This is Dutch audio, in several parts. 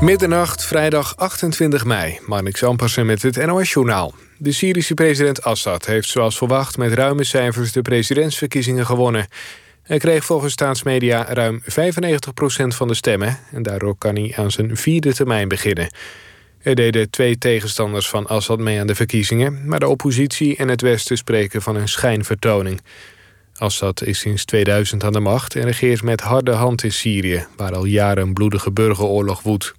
Middernacht, vrijdag 28 mei. Marnix Ampersen met het NOS-journaal. De Syrische president Assad heeft zoals verwacht... met ruime cijfers de presidentsverkiezingen gewonnen. Hij kreeg volgens staatsmedia ruim 95% van de stemmen... en daardoor kan hij aan zijn vierde termijn beginnen. Er deden twee tegenstanders van Assad mee aan de verkiezingen... maar de oppositie en het Westen spreken van een schijnvertoning. Assad is sinds 2000 aan de macht en regeert met harde hand in Syrië... waar al jaren een bloedige burgeroorlog woedt.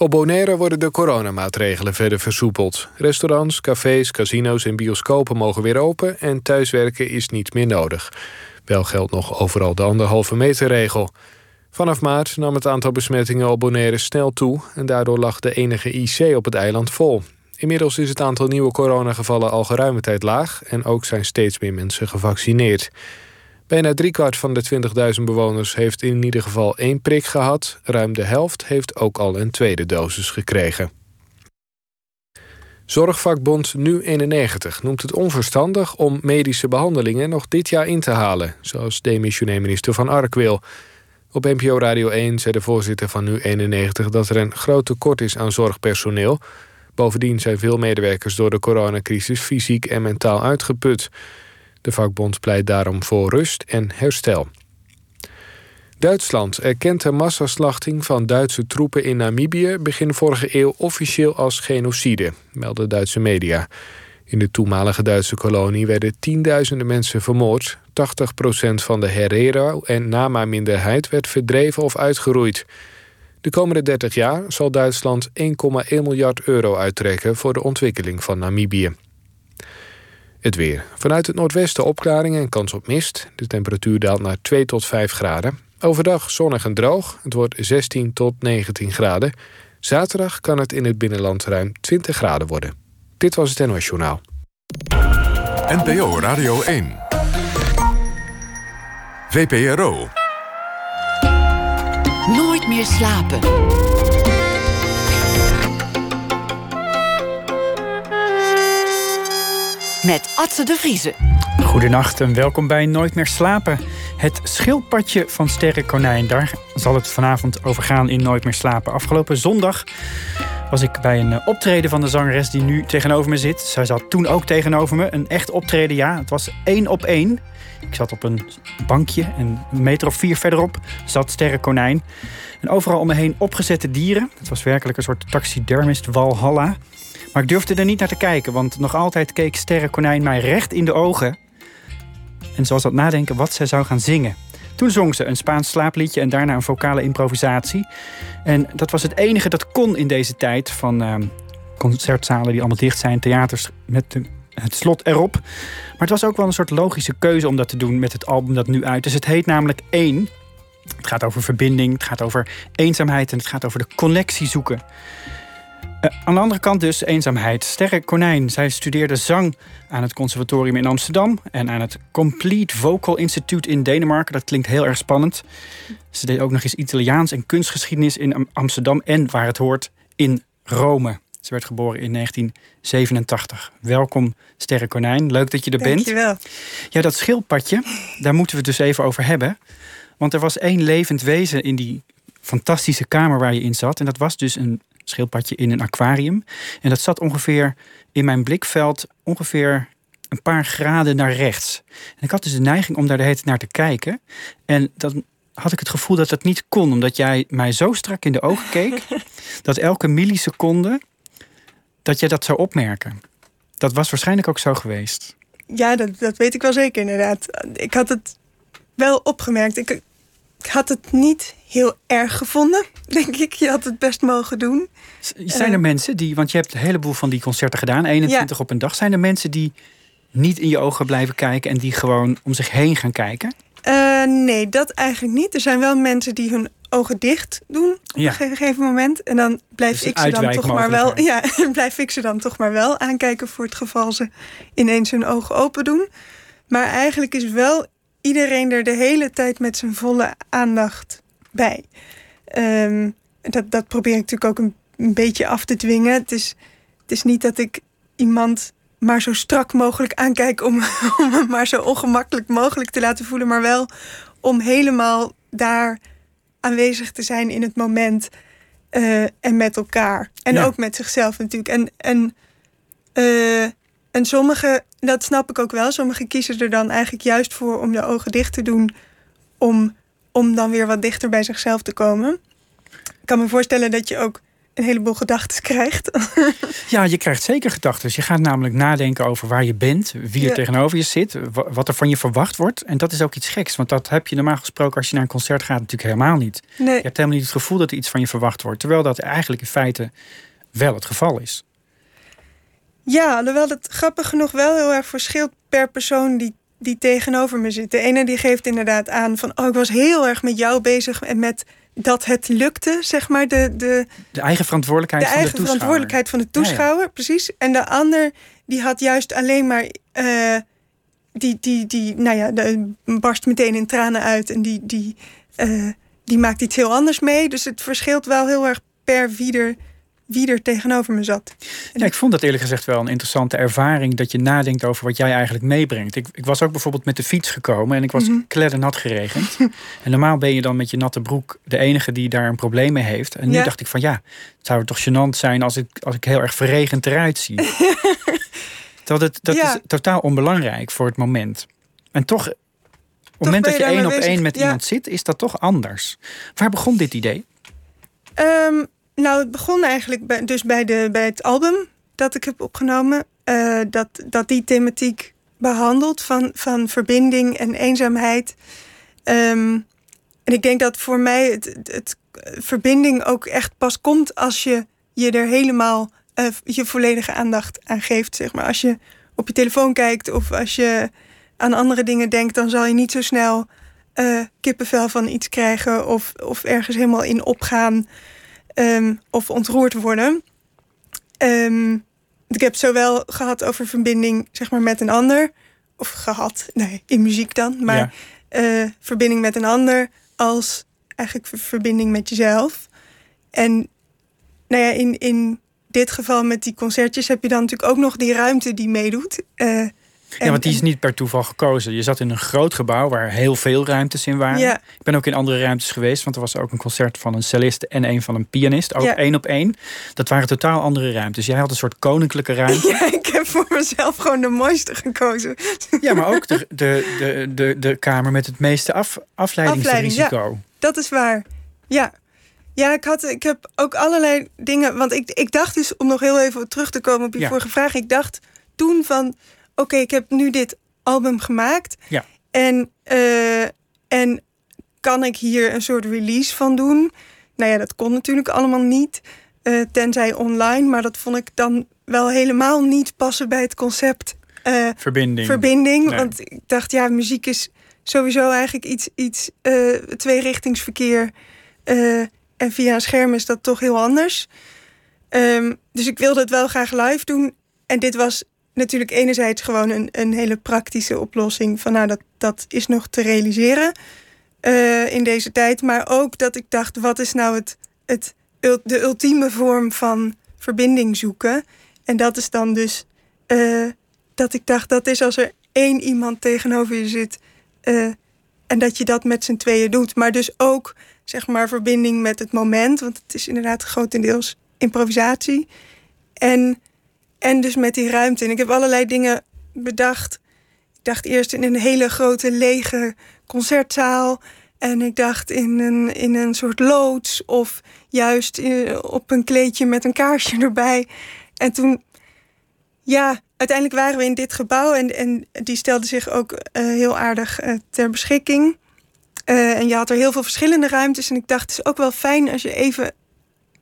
Op Bonaire worden de coronamaatregelen verder versoepeld. Restaurants, cafés, casino's en bioscopen mogen weer open... en thuiswerken is niet meer nodig. Wel geldt nog overal de anderhalve meter regel. Vanaf maart nam het aantal besmettingen op Bonaire snel toe... en daardoor lag de enige IC op het eiland vol. Inmiddels is het aantal nieuwe coronagevallen al geruime tijd laag... en ook zijn steeds meer mensen gevaccineerd. Bijna driekwart van de 20.000 bewoners heeft in ieder geval één prik gehad. Ruim de helft heeft ook al een tweede dosis gekregen. Zorgvakbond Nu91 noemt het onverstandig om medische behandelingen nog dit jaar in te halen, zoals demissionair minister Van Ark wil. Op NPO Radio 1 zei de voorzitter van Nu91 dat er een groot tekort is aan zorgpersoneel. Bovendien zijn veel medewerkers door de coronacrisis fysiek en mentaal uitgeput. De vakbond pleit daarom voor rust en herstel. Duitsland erkent de massaslachting van Duitse troepen in Namibië begin vorige eeuw officieel als genocide, melden Duitse media. In de toenmalige Duitse kolonie werden tienduizenden mensen vermoord. 80% van de Herero- en Nama-minderheid werd verdreven of uitgeroeid. De komende 30 jaar zal Duitsland 1,1 miljard euro uittrekken voor de ontwikkeling van Namibië. Het weer. Vanuit het noordwesten opklaringen en kans op mist. De temperatuur daalt naar 2 tot 5 graden. Overdag zonnig en droog. Het wordt 16 tot 19 graden. Zaterdag kan het in het binnenland ruim 20 graden worden. Dit was het NOS Journaal. NPO Radio 1. VPRO. Nooit meer slapen. Met Atze de Vriezen. Goedenacht en welkom bij Nooit meer slapen. Het schildpadje van Sterre Konijn. Daar zal het vanavond over gaan in Nooit meer slapen. Afgelopen zondag was ik bij een eh, optreden van de zangeres die nu tegenover me zit. Zij zat toen ook tegenover me. Een echt optreden, ja. Het was één op één. Ik zat op een bankje en een meter of vier verderop zat Sterre Konijn. En overal om me heen opgezette dieren. Het was werkelijk een soort taxidermist walhalla. Maar ik durfde er niet naar te kijken, want nog altijd keek Sterre Konijn mij recht in de ogen. En zoals dat nadenken wat zij zou gaan zingen. Toen zong ze een Spaans slaapliedje en daarna een vocale improvisatie. En dat was het enige dat kon in deze tijd van uh, concertzalen die allemaal dicht zijn, theaters met het slot erop. Maar het was ook wel een soort logische keuze om dat te doen met het album dat nu uit is. Het heet namelijk Eén. Het gaat over verbinding, het gaat over eenzaamheid en het gaat over de connectie zoeken. Uh, aan de andere kant dus eenzaamheid. Sterre Konijn, zij studeerde zang aan het conservatorium in Amsterdam... en aan het Complete Vocal Institute in Denemarken. Dat klinkt heel erg spannend. Ze deed ook nog eens Italiaans en kunstgeschiedenis in Amsterdam... en, waar het hoort, in Rome. Ze werd geboren in 1987. Welkom, Sterre Konijn. Leuk dat je er bent. Dankjewel. Ja, dat schildpadje, daar moeten we het dus even over hebben. Want er was één levend wezen in die fantastische kamer waar je in zat. En dat was dus een schildpadje in een aquarium. En dat zat ongeveer in mijn blikveld ongeveer een paar graden naar rechts. En ik had dus de neiging om daar de hele naar te kijken. En dan had ik het gevoel dat dat niet kon, omdat jij mij zo strak in de ogen keek, dat elke milliseconde dat jij dat zou opmerken. Dat was waarschijnlijk ook zo geweest. Ja, dat, dat weet ik wel zeker inderdaad. Ik had het wel opgemerkt. Ik, ik had het niet heel erg gevonden, denk ik. Je had het best mogen doen. Zijn er uh, mensen die, want je hebt een heleboel van die concerten gedaan, 21 ja. op een dag. Zijn er mensen die niet in je ogen blijven kijken en die gewoon om zich heen gaan kijken? Uh, nee, dat eigenlijk niet. Er zijn wel mensen die hun ogen dicht doen op ja. een gegeven moment. En dan blijf dus ik ze dan toch maar wel. Ja, blijf ik ze dan toch maar wel aankijken voor het geval ze ineens hun ogen open doen. Maar eigenlijk is wel iedereen er de hele tijd met zijn volle aandacht bij. Um, dat, dat probeer ik natuurlijk ook een, een, beetje af te dwingen. Het is, het is niet dat ik iemand maar zo strak mogelijk aankijk om, om hem maar zo ongemakkelijk mogelijk te laten voelen, maar wel om helemaal daar aanwezig te zijn in het moment. eh, en met elkaar. En Ja. ook met zichzelf natuurlijk. En, en, eh, en sommigen, dat snap ik ook wel, sommigen kiezen er dan eigenlijk juist voor om de ogen dicht te doen. Om, om dan weer wat dichter bij zichzelf te komen. Ik kan me voorstellen dat je ook een heleboel gedachten krijgt. Ja, je krijgt zeker gedachten. Je gaat namelijk nadenken over waar je bent, wie er Ja. tegenover je zit, wa- wat er van je verwacht wordt. En dat is ook iets geks, want dat heb je normaal gesproken als je naar een concert gaat natuurlijk helemaal niet. Nee. Je hebt helemaal niet het gevoel dat er iets van je verwacht wordt, terwijl dat eigenlijk in feite wel het geval is. Ja, alhoewel het grappig genoeg wel heel erg verschilt per persoon die, die tegenover me zit. De ene die geeft inderdaad aan van... oh, ik was heel erg met jou bezig en met dat het lukte, zeg maar. De, de, De eigen verantwoordelijkheid de van de eigen toeschouwer. verantwoordelijkheid van de Ja, ja. toeschouwer, precies. En de ander die had juist alleen maar... eh, die, die, die, nou ja, de, barst meteen in tranen uit en die, die, eh, die maakt iets heel anders mee. Dus het verschilt wel heel erg per wie er, wie er tegenover me zat. Ja, ik vond dat eerlijk gezegd wel een interessante ervaring dat je nadenkt over wat jij eigenlijk meebrengt. Ik, ik was ook bijvoorbeeld met de fiets gekomen en ik was mm nat geregend. en normaal ben je dan met je natte broek de enige die daar een probleem mee heeft. En nu Ja. dacht ik van ja, het zou toch gênant zijn als ik, als ik heel erg verregend eruit zie. dat het, dat Ja. is totaal onbelangrijk voor het moment. En toch, op het moment dat je één op één met Ja. iemand zit, is dat toch anders. Waar begon dit idee? Ehm, nou, het begon eigenlijk bij, dus bij, de, bij het album dat ik heb opgenomen. eh, dat, dat die thematiek behandelt van, van verbinding en eenzaamheid. Ehm, en ik denk dat voor mij het, het, verbinding ook echt pas komt als je je er helemaal eh, je volledige aandacht aan geeft. Zeg maar. Als je op je telefoon kijkt of als je aan andere dingen denkt, dan zal je niet zo snel eh, kippenvel van iets krijgen of, of ergens helemaal in opgaan ehm, of ontroerd worden. Ehm, ik heb zowel gehad over verbinding zeg maar, met een ander, of gehad, nee, in muziek dan, maar Ja. eh, verbinding met een ander als eigenlijk ver- verbinding met jezelf. En nou ja, in, in dit geval met die concertjes heb je dan natuurlijk ook nog die ruimte die meedoet. Ja, want die is niet per toeval gekozen. Je zat in een groot gebouw waar heel veel ruimtes in waren. Ja. Ik ben ook in andere ruimtes geweest, want er was ook een concert van een cellist en een van een pianist. Ook Ja. één op één. Dat waren totaal andere ruimtes. Jij had een soort koninklijke ruimte. Ja, ik heb voor mezelf gewoon de mooiste gekozen. Ja, maar ook de, de, de, de, de kamer met het meeste af, afleidingsrisico. Dat is waar. Ja. Ja, ik, had, ik heb ook allerlei dingen. Want ik, ik dacht dus, om nog heel even terug te komen op je Ja. vorige vraag. Ik dacht toen van: oké, ik heb nu dit album gemaakt. Ja. En, eh, en kan ik hier een soort release van doen? Nou ja, dat kon natuurlijk allemaal niet. eh, tenzij online. Maar dat vond ik dan wel helemaal niet passen bij het concept. eh, Verbinding. verbinding. Nee. Want ik dacht, ja, muziek is sowieso eigenlijk iets, iets tweerichtingsverkeer. En via een scherm is dat toch heel anders. Ehm, dus ik wilde het wel graag live doen. En dit was natuurlijk enerzijds gewoon een, een hele praktische oplossing. Van nou, dat, dat is nog te realiseren eh, in deze tijd. Maar ook dat ik dacht, wat is nou het, het, de ultieme vorm van verbinding zoeken? En dat is dan dus eh, dat ik dacht, dat is als er één iemand tegenover je zit. eh, en dat je dat met z'n tweeën doet. Maar dus ook, zeg maar, verbinding met het moment. Want het is inderdaad grotendeels improvisatie. En, en dus met die ruimte. En ik heb allerlei dingen bedacht. Ik dacht eerst in een hele grote lege concertzaal. En ik dacht in een, in een soort loods. Of juist eh, op een kleedje met een kaarsje erbij. En toen ja, uiteindelijk waren we in dit gebouw en, en die stelde zich ook eh, heel aardig eh, ter beschikking. En je had er heel veel verschillende ruimtes. En ik dacht, het is ook wel fijn als je even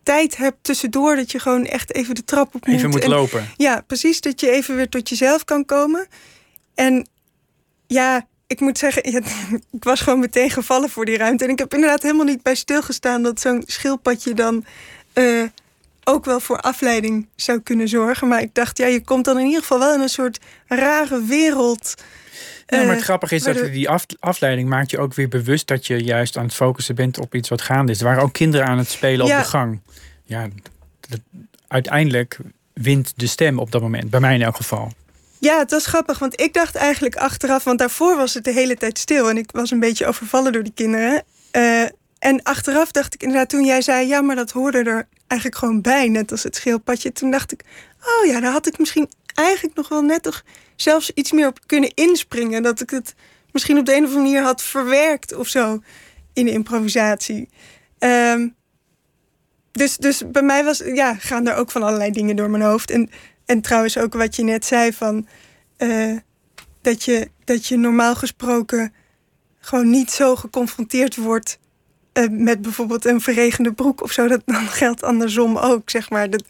tijd hebt tussendoor. Dat je gewoon echt even de trap op moet. Even moet En- lopen. Ja, precies. Dat je even weer tot jezelf kan komen. En ja, ik moet zeggen, ja, ik was gewoon meteen gevallen voor die ruimte. En ik heb inderdaad helemaal niet bij stilgestaan dat zo'n schildpadje dan eh, ook wel voor afleiding zou kunnen zorgen. Maar ik dacht, ja, je komt dan in ieder geval wel in een soort rare wereld. Ja, maar Eh, het grappige is dat die af, afleiding maakt je ook weer bewust dat je juist aan het focussen bent op iets wat gaande is. Er waren ook kinderen aan het spelen Ja. op de gang. Ja, dat- uiteindelijk wint de stem op dat moment. Bij mij in elk geval. Ja, het was grappig, want ik dacht eigenlijk achteraf, want daarvoor was het de hele tijd stil en ik was een beetje overvallen door die kinderen. eh, en achteraf dacht ik inderdaad, toen jij zei, ja, maar dat hoorde er eigenlijk gewoon bij, net als het schildpadje. Toen dacht ik, oh ja, daar had ik misschien eigenlijk nog wel net toch zelfs iets meer op kunnen inspringen. Dat ik het misschien op de een of andere manier had verwerkt of zo in de improvisatie. Ehm, dus, dus bij mij was, ja, gaan er ook van allerlei dingen door mijn hoofd. En, en trouwens ook wat je net zei van eh, dat, je, dat je normaal gesproken gewoon niet zo geconfronteerd wordt uh, met bijvoorbeeld een verregende broek of zo. Dat dan geldt andersom ook, zeg maar. Dat,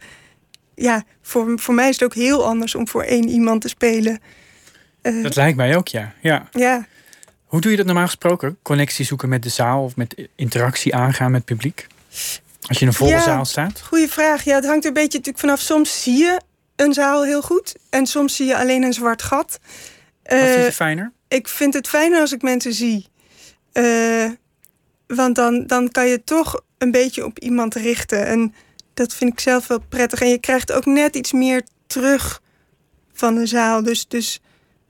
ja, voor, voor mij is het ook heel anders om voor één iemand te spelen. Uh, dat lijkt mij ook, ja. ja. Ja. Hoe doe je dat normaal gesproken? Connectie zoeken met de zaal of met interactie aangaan met het publiek? Als je in een volle zaal staat? Goeie vraag. Ja, het hangt er een beetje natuurlijk vanaf. Soms zie je een zaal heel goed en soms zie je alleen een zwart gat. Wat vind je eh, fijner? Ik vind het fijner als ik mensen zie. Uh, want dan, dan kan je toch een beetje op iemand richten. En dat vind ik zelf wel prettig. En je krijgt ook net iets meer terug van de zaal. Dus, dus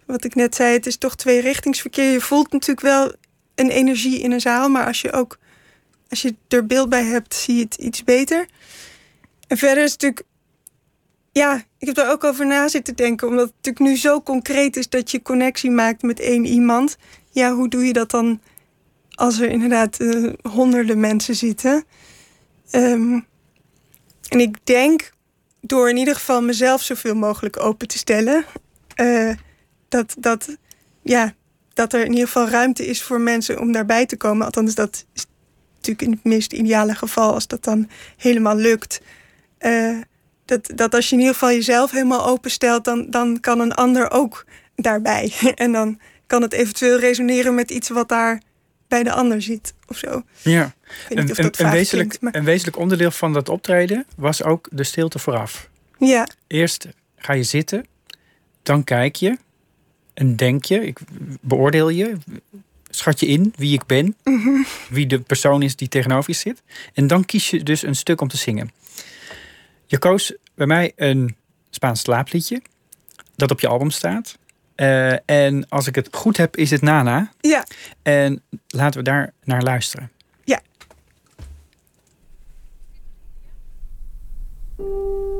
wat ik net zei, het is toch tweerichtingsverkeer. Je voelt natuurlijk wel een energie in een zaal. Maar als je ook als je er beeld bij hebt, zie je het iets beter. En verder is het natuurlijk. Ja, ik heb er ook over na zitten denken. Omdat het natuurlijk nu zo concreet is dat je connectie maakt met één iemand. Ja, hoe doe je dat dan als er inderdaad uh, honderden mensen zitten? Um, en ik denk door in ieder geval mezelf zoveel mogelijk open te stellen. Uh, dat, dat, ja, dat er in ieder geval ruimte is voor mensen om daarbij te komen. Althans, dat is natuurlijk in het meest ideale geval, als dat dan helemaal lukt. Uh, dat, dat als je in ieder geval jezelf helemaal openstelt, dan, dan kan een ander ook daarbij. en dan kan het eventueel resoneren met iets wat daar bij de ander zit of zo. Ja, een, een, wezenlijk, een wezenlijk onderdeel van dat optreden was ook de stilte vooraf. Ja. Eerst ga je zitten, dan kijk je en denk je, ik beoordeel je, schat je in wie ik ben, mhm. wie de persoon is die tegenover je zit. En dan kies je dus een stuk om te zingen. Je koos bij mij een Spaans slaapliedje, dat op je album staat. Uh, en als ik het goed heb, is het Nana. Ja. En laten we daar naar luisteren. Ja.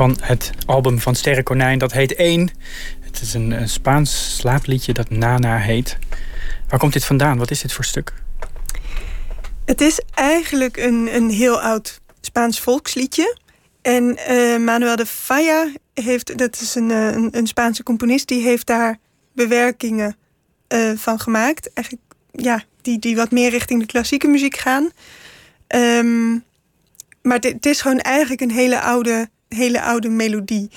Van het album van Sterre Konijn. Dat heet Eén. Het is een, een Spaans slaapliedje dat Nana heet. Waar komt dit vandaan? Wat is dit voor stuk? Het is eigenlijk een, een heel oud Spaans volksliedje. En uh, Manuel de Falla heeft, dat is een, een, een, Spaanse componist, die heeft daar bewerkingen uh, van gemaakt. Eigenlijk, ja, die, die wat meer richting de klassieke muziek gaan. Um, maar het is gewoon eigenlijk een hele oude, hele oude melodie.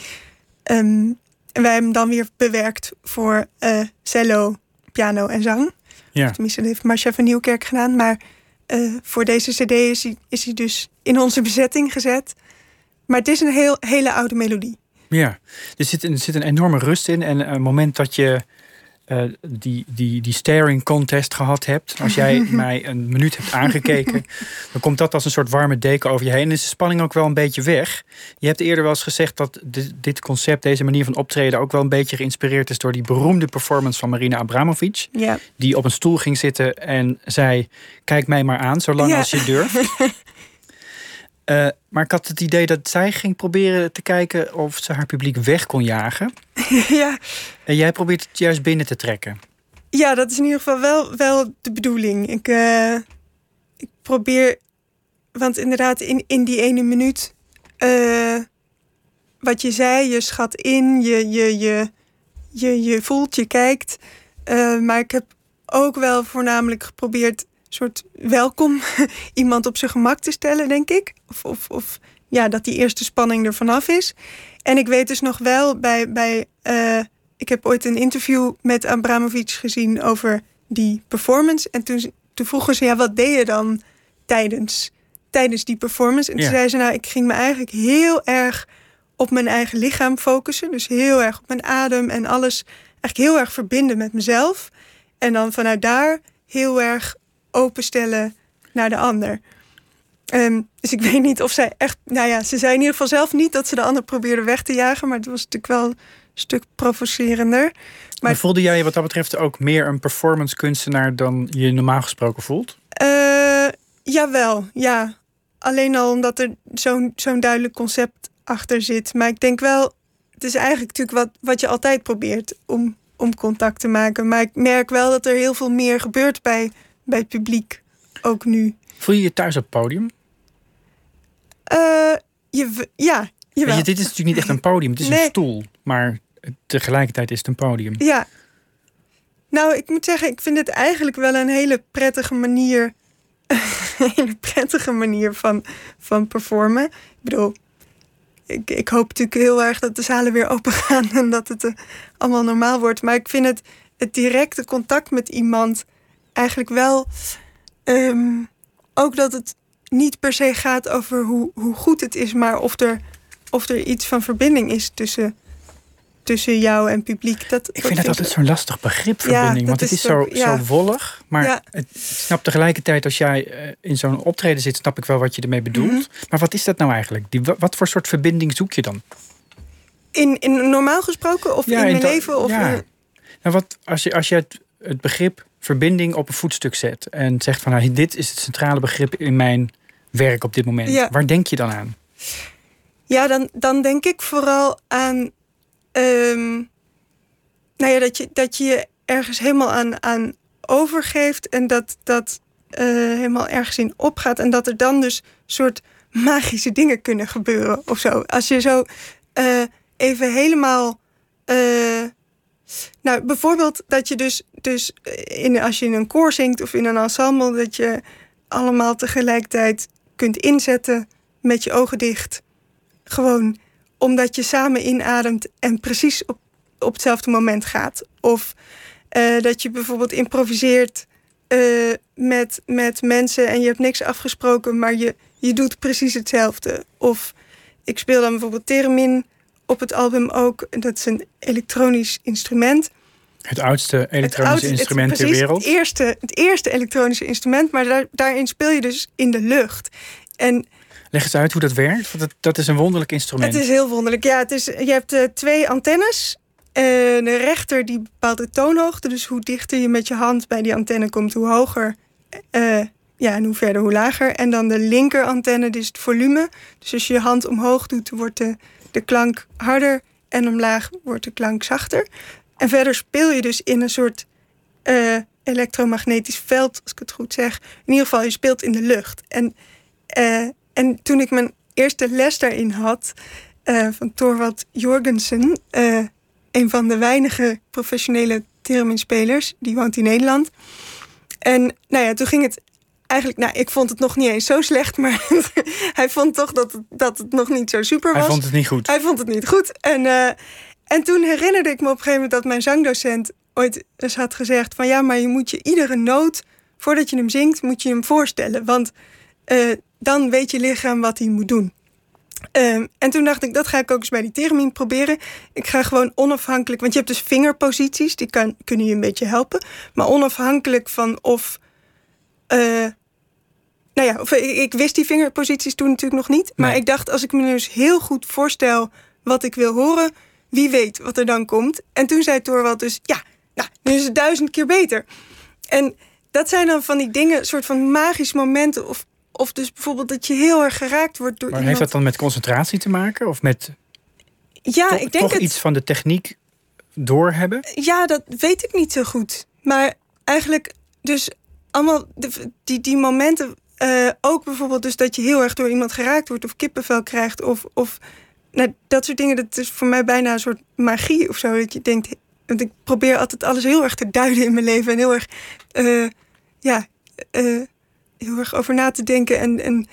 Um, en wij hebben hem dan weer bewerkt voor uh, cello, piano en zang. Ja. Tenminste, dat heeft Marcia van Nieuwkerk gedaan. Maar uh, voor deze cd is hij, is hij dus in onze bezetting gezet. Maar het is een heel, hele oude melodie. Ja, er zit, er zit een enorme rust in. En een moment dat je uh, die, die, die staring contest gehad hebt. Als jij mij een minuut hebt aangekeken, dan komt dat als een soort warme deken over je heen. En is de spanning ook wel een beetje weg. Je hebt eerder wel eens gezegd dat dit concept, deze manier van optreden, ook wel een beetje geïnspireerd is door die beroemde performance van Marina Abramovic. Ja. Die op een stoel ging zitten en zei: Kijk mij maar aan, zolang als je durft. Uh, maar ik had het idee dat zij ging proberen te kijken of ze haar publiek weg kon jagen. ja. En jij probeert het juist binnen te trekken. Ja, dat is in ieder geval wel, wel de bedoeling. Ik, uh, ik probeer, want inderdaad, in, in die ene minuut, uh, wat je zei, je schat in, je, je, je, je, je voelt, je kijkt. maar ik heb ook wel voornamelijk geprobeerd soort welkom iemand op zijn gemak te stellen, denk ik. Of, of, of ja, dat die eerste spanning er vanaf is. En ik weet dus nog wel bij. bij uh, ik heb ooit een interview met Abramovic gezien over die performance. En toen, toen vroegen ze: ja, wat deed je dan tijdens, tijdens die performance? En toen zei ze: nou, ik ging me eigenlijk heel erg op mijn eigen lichaam focussen. Dus heel erg op mijn adem en alles. Eigenlijk heel erg verbinden met mezelf. En dan vanuit daar heel erg openstellen naar de ander. Um, dus ik weet niet of zij echt. Nou ja, ze zei in ieder geval zelf niet dat ze de ander probeerde weg te jagen. Maar het was natuurlijk wel een stuk provocerender. Maar, voelde jij je wat dat betreft ook meer een performance kunstenaar dan je normaal gesproken voelt? Uh, jawel, ja. Alleen al omdat er zo'n zo'n duidelijk concept achter zit. Maar ik denk wel, het is eigenlijk natuurlijk wat, wat je altijd probeert om, om contact te maken. Maar ik merk wel dat er heel veel meer gebeurt bij bij het publiek, ook nu. Voel je je thuis op het podium? Uh, je, ja, jawel. Je, dit is natuurlijk niet echt een podium, het is een stoel. Maar tegelijkertijd is het een podium. Ja. Nou, ik moet zeggen, ik vind het eigenlijk wel een hele prettige manier... een hele prettige manier van, van performen. Ik bedoel, ik, ik hoop natuurlijk heel erg dat de zalen weer open gaan... en dat het uh, allemaal normaal wordt. Maar ik vind het, het directe contact met iemand eigenlijk wel um, ook dat het niet per se gaat over hoe, hoe goed het is, maar of er, of er iets van verbinding is tussen, tussen jou en publiek. Dat, ik vind dat altijd zo'n lastig begrip, verbinding. want het is, zo, zo wollig. Maar het, ik snap tegelijkertijd, als jij eh, in zo'n optreden zit, snap ik wel wat je ermee bedoelt. Mhm. Maar wat is dat nou eigenlijk? Die, wat voor soort verbinding zoek je dan? In, in normaal gesproken of in mijn leven? Of ja. Nou, wat, als je, als je het, het begrip verbinding op een voetstuk zet en zegt van nou, dit is het centrale begrip in mijn werk op dit moment. Waar denk je dan aan? Ja, dan, dan denk ik vooral aan um, nou ja, dat, je, dat je je ergens helemaal aan, aan overgeeft en dat dat uh, helemaal ergens in opgaat. En dat er dan dus soort magische dingen kunnen gebeuren of zo. Als je zo uh, even helemaal. Uh, nou, bijvoorbeeld dat je dus, dus in, als je in een koor zingt of in een ensemble, dat je allemaal tegelijkertijd kunt inzetten met je ogen dicht. Gewoon omdat je samen inademt en precies op, op hetzelfde moment gaat. Of uh, dat je bijvoorbeeld improviseert uh, met, met mensen en je hebt niks afgesproken, maar je, je doet precies hetzelfde. Of ik speel dan bijvoorbeeld Theremin op het album ook. Dat is een elektronisch instrument. Het oudste elektronische instrument het, ter wereld. Het eerste, het eerste elektronische instrument, maar daar, daarin speel je dus in de lucht. En Leg eens uit hoe dat werkt, want dat, dat is een wonderlijk instrument. Het is heel wonderlijk. Ja, het is, je hebt uh, twee antennes. Uh, de rechter die bepaalt de toonhoogte. Dus hoe dichter je met je hand bij die antenne komt, hoe hoger uh, ja, en hoe verder, hoe lager. En dan de linker antenne, dus het volume. Dus als je je hand omhoog doet, wordt de, de klank harder. En omlaag wordt de klank zachter. En verder speel je dus in een soort uh, elektromagnetisch veld, als ik het goed zeg. In ieder geval, je speelt in de lucht. En, uh, en toen ik mijn eerste les daarin had, uh, van Thorwald Jorgensen, een van de weinige professionele thereminspelers, die woont in Nederland. En nou ja, toen ging het eigenlijk, nou, ik vond het nog niet eens zo slecht, maar hij vond toch dat het, dat het nog niet zo super was. Hij vond het niet goed. Hij vond het niet goed. En, uh, en toen herinnerde ik me op een gegeven moment dat mijn zangdocent ooit eens had gezegd: van ja, maar je moet je iedere noot, voordat je hem zingt, moet je hem voorstellen. Want uh, dan weet je lichaam wat hij moet doen. Um, en toen dacht ik, dat ga ik ook eens bij die theremin proberen. Ik ga gewoon onafhankelijk, want je hebt dus vingerposities, die kan, kunnen je een beetje helpen. Maar onafhankelijk van of uh, nou ja, of, ik, ik, wist die vingerposities toen natuurlijk nog niet. Maar ik dacht, als ik me dus heel goed voorstel wat ik wil horen, wie weet wat er dan komt. En toen zei Thorwald dus, ja, nou, nu is het duizend keer beter. En dat zijn dan van die dingen, soort van magische momenten. Of, of dus bijvoorbeeld dat je heel erg geraakt wordt door maar iemand. heeft dat dan met concentratie te maken? Of met ja, toch, ik denk toch het, iets van de techniek doorhebben? Ja, dat weet ik niet zo goed. Maar eigenlijk dus allemaal de, die, die momenten uh, ook bijvoorbeeld dus dat je heel erg door iemand geraakt wordt of kippenvel krijgt of, of nou, dat soort dingen. Dat is voor mij bijna een soort magie of zo. Dat je denkt, want ik probeer altijd alles heel erg te duiden in mijn leven en heel erg, uh, ja, uh, heel erg over na te denken en, en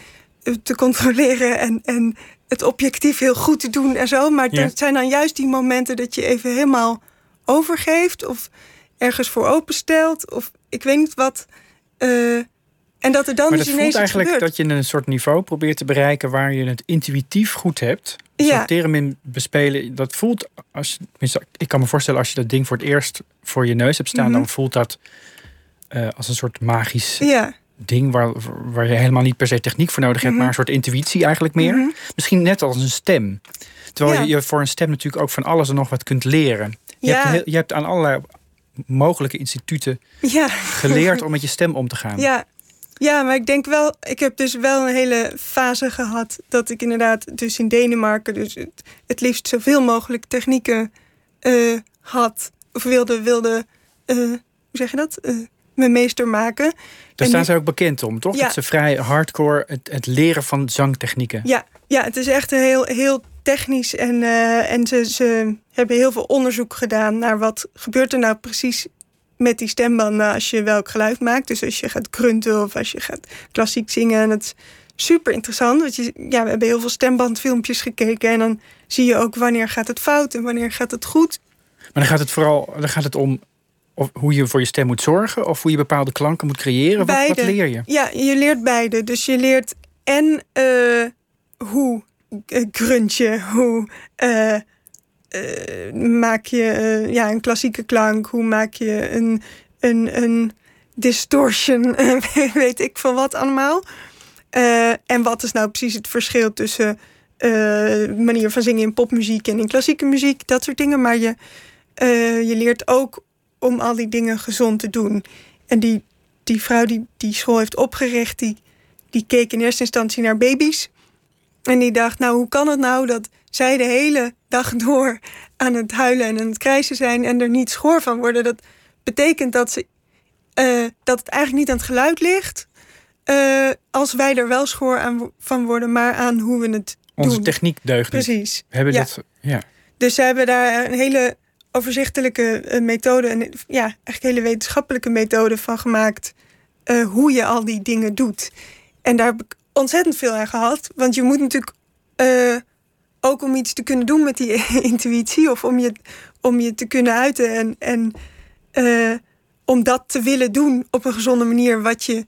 te controleren en, en het objectief heel goed te doen en zo. Maar Ja. het zijn dan juist die momenten dat je even helemaal overgeeft of ergens voor openstelt of ik weet niet wat. Uh, en dat er dan Maar dus dat ineens voelt eigenlijk gebeurt. dat je een soort niveau probeert te bereiken waar je het intuïtief goed hebt. Ja. soort theremin bespelen, dat voelt, als, ik kan me voorstellen als je dat ding voor het eerst voor je neus hebt staan, Mhm. dan voelt dat eh, als een soort magisch Ja, ding waar, waar je helemaal niet per se techniek voor nodig hebt, Mhm. maar een soort intuïtie eigenlijk meer. Mhm. Misschien net als een stem. Terwijl Ja. je, voor een stem natuurlijk ook van alles en nog wat kunt leren. Je, hebt, je hebt aan allerlei mogelijke instituten geleerd om met je stem om te gaan. Ja. Ja, maar ik denk wel, ik heb dus wel een hele fase gehad dat ik inderdaad dus in Denemarken dus het, het liefst zoveel mogelijk technieken eh, had of wilde, wilde eh, hoe zeg je dat? Eh, mijn meester maken. Daar staan ze ook bekend om, toch? Ja. Dat ze vrij hardcore het, het leren van zangtechnieken. Ja, ja, het is echt heel, heel technisch. En, en ze, ze hebben heel veel onderzoek gedaan naar wat gebeurt er nou precies met die stembanden als je welk geluid maakt. Dus als je gaat grunten of als je gaat klassiek zingen. En dat is super interessant. Want je, ja, we hebben heel veel stembandfilmpjes gekeken. En dan zie je ook wanneer gaat het fout en wanneer gaat het goed. Maar dan gaat het vooral dan gaat het om of hoe je voor je stem moet zorgen... of hoe je bepaalde klanken moet creëren. Wat, wat leer je? Ja, je leert beide. Dus je leert en eh, hoe uh, grunt je, hoe eh, eh, maak je eh, ja, een klassieke klank, hoe maak je een, een, een distortion, weet ik van wat allemaal. Eh, en wat is nou precies het verschil tussen eh, manier van zingen in popmuziek en in klassieke muziek, dat soort dingen. Maar je, eh, je leert ook om al die dingen gezond te doen. En die, die vrouw die die school heeft opgericht, die, die keek in eerste instantie naar baby's. En die dacht, nou, hoe kan het nou dat zij de hele dag door aan het huilen en aan het krijsen zijn en er niet schoor van worden? Dat betekent dat, ze, eh, dat het eigenlijk niet aan het geluid ligt, eh, als wij er wel schoor aan van worden, maar aan hoe we het Onze doen. techniek deugt. Precies. We hebben Ja. dat... Ja. Dus ze hebben daar een hele overzichtelijke eh, methode, en ja, eigenlijk hele wetenschappelijke methode van gemaakt. hoe je al die dingen doet. En daar heb ik ontzettend veel aan gehad. Want je moet natuurlijk ook om iets te kunnen doen met die intuïtie, of om je, om je te kunnen uiten en, en eh, om dat te willen doen op een gezonde manier, wat je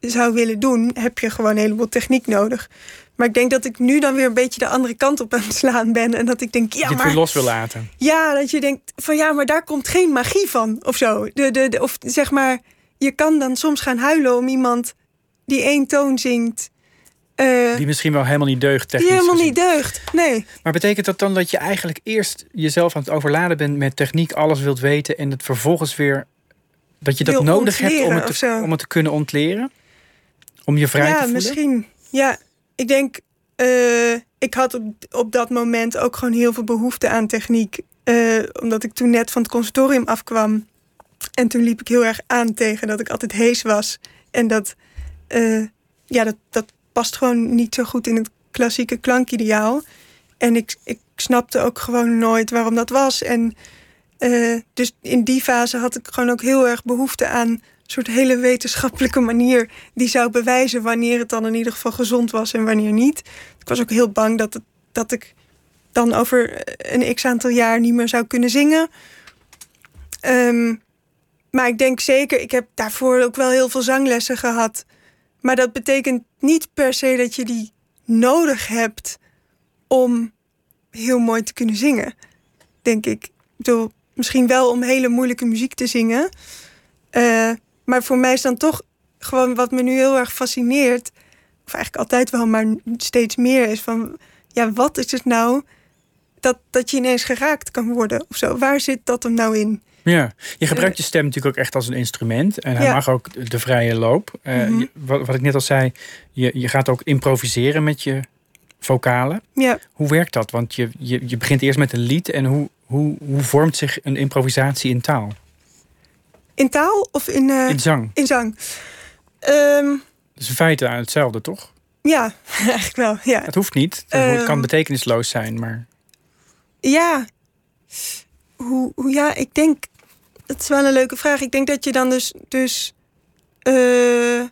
zou willen doen, heb je gewoon een heleboel techniek nodig. Maar ik denk dat ik nu dan weer een beetje de andere kant op aan het slaan ben. En dat ik denk, ja, dat je het maar los wil laten. ja, dat je denkt van ja, maar daar komt geen magie van of zo. De, de, de- of zeg maar, je kan dan soms gaan huilen om iemand die één toon zingt. Eh, Die misschien wel helemaal niet deugt die technisch helemaal gezien. niet deugt. Nee. Maar betekent dat dan dat je eigenlijk eerst jezelf aan het overladen bent met techniek, alles wilt weten en het vervolgens weer dat je dat nodig hebt om het, te, om het te kunnen ontleren? Om je vrij te ja, voelen? misschien. Ja, ik denk, eh, ik had op, op dat moment ook gewoon heel veel behoefte aan techniek. Eh, omdat ik toen net van het conservatorium afkwam. En toen liep ik heel erg aan tegen dat ik altijd hees was. En dat, ja, dat, dat past gewoon niet zo goed in het klassieke klankideaal. En ik, ik snapte ook gewoon nooit waarom dat was. En eh, dus in die fase had ik gewoon ook heel erg behoefte aan een soort hele wetenschappelijke manier die zou bewijzen wanneer het dan in ieder geval gezond was en wanneer niet. Ik was ook heel bang dat, dat ik dan over een x aantal jaar niet meer zou kunnen zingen. Ehm, maar ik denk zeker, ik heb daarvoor ook wel heel veel zanglessen gehad. Maar dat betekent niet per se dat je die nodig hebt om heel mooi te kunnen zingen. Denk ik. Ik bedoel, misschien wel om hele moeilijke muziek te zingen. Uh, maar voor mij is dan toch gewoon wat me nu heel erg fascineert. Of eigenlijk altijd wel, maar steeds meer is van... Ja, wat is het nou dat, dat je ineens geraakt kan worden of zo? Waar zit dat hem nou in? Ja, je gebruikt je stem natuurlijk ook echt als een instrument. En hij ja. mag ook de vrije loop. Mm -hmm. je, wat, wat, ik net al zei, je, je gaat ook improviseren met je vocalen. Ja. Hoe werkt dat? Want je, je, je begint eerst met een lied. En hoe, hoe, hoe vormt zich een improvisatie in taal? In taal of in... Uh, in zang? In zang. Um, dus in feite hetzelfde, toch? Ja, eigenlijk wel, ja. Het hoeft niet. Het um, kan betekenisloos zijn, maar... Ja. Hoe, hoe, ja, ik denk... Het is wel een leuke vraag. Ik denk dat je dan dus... dus uh,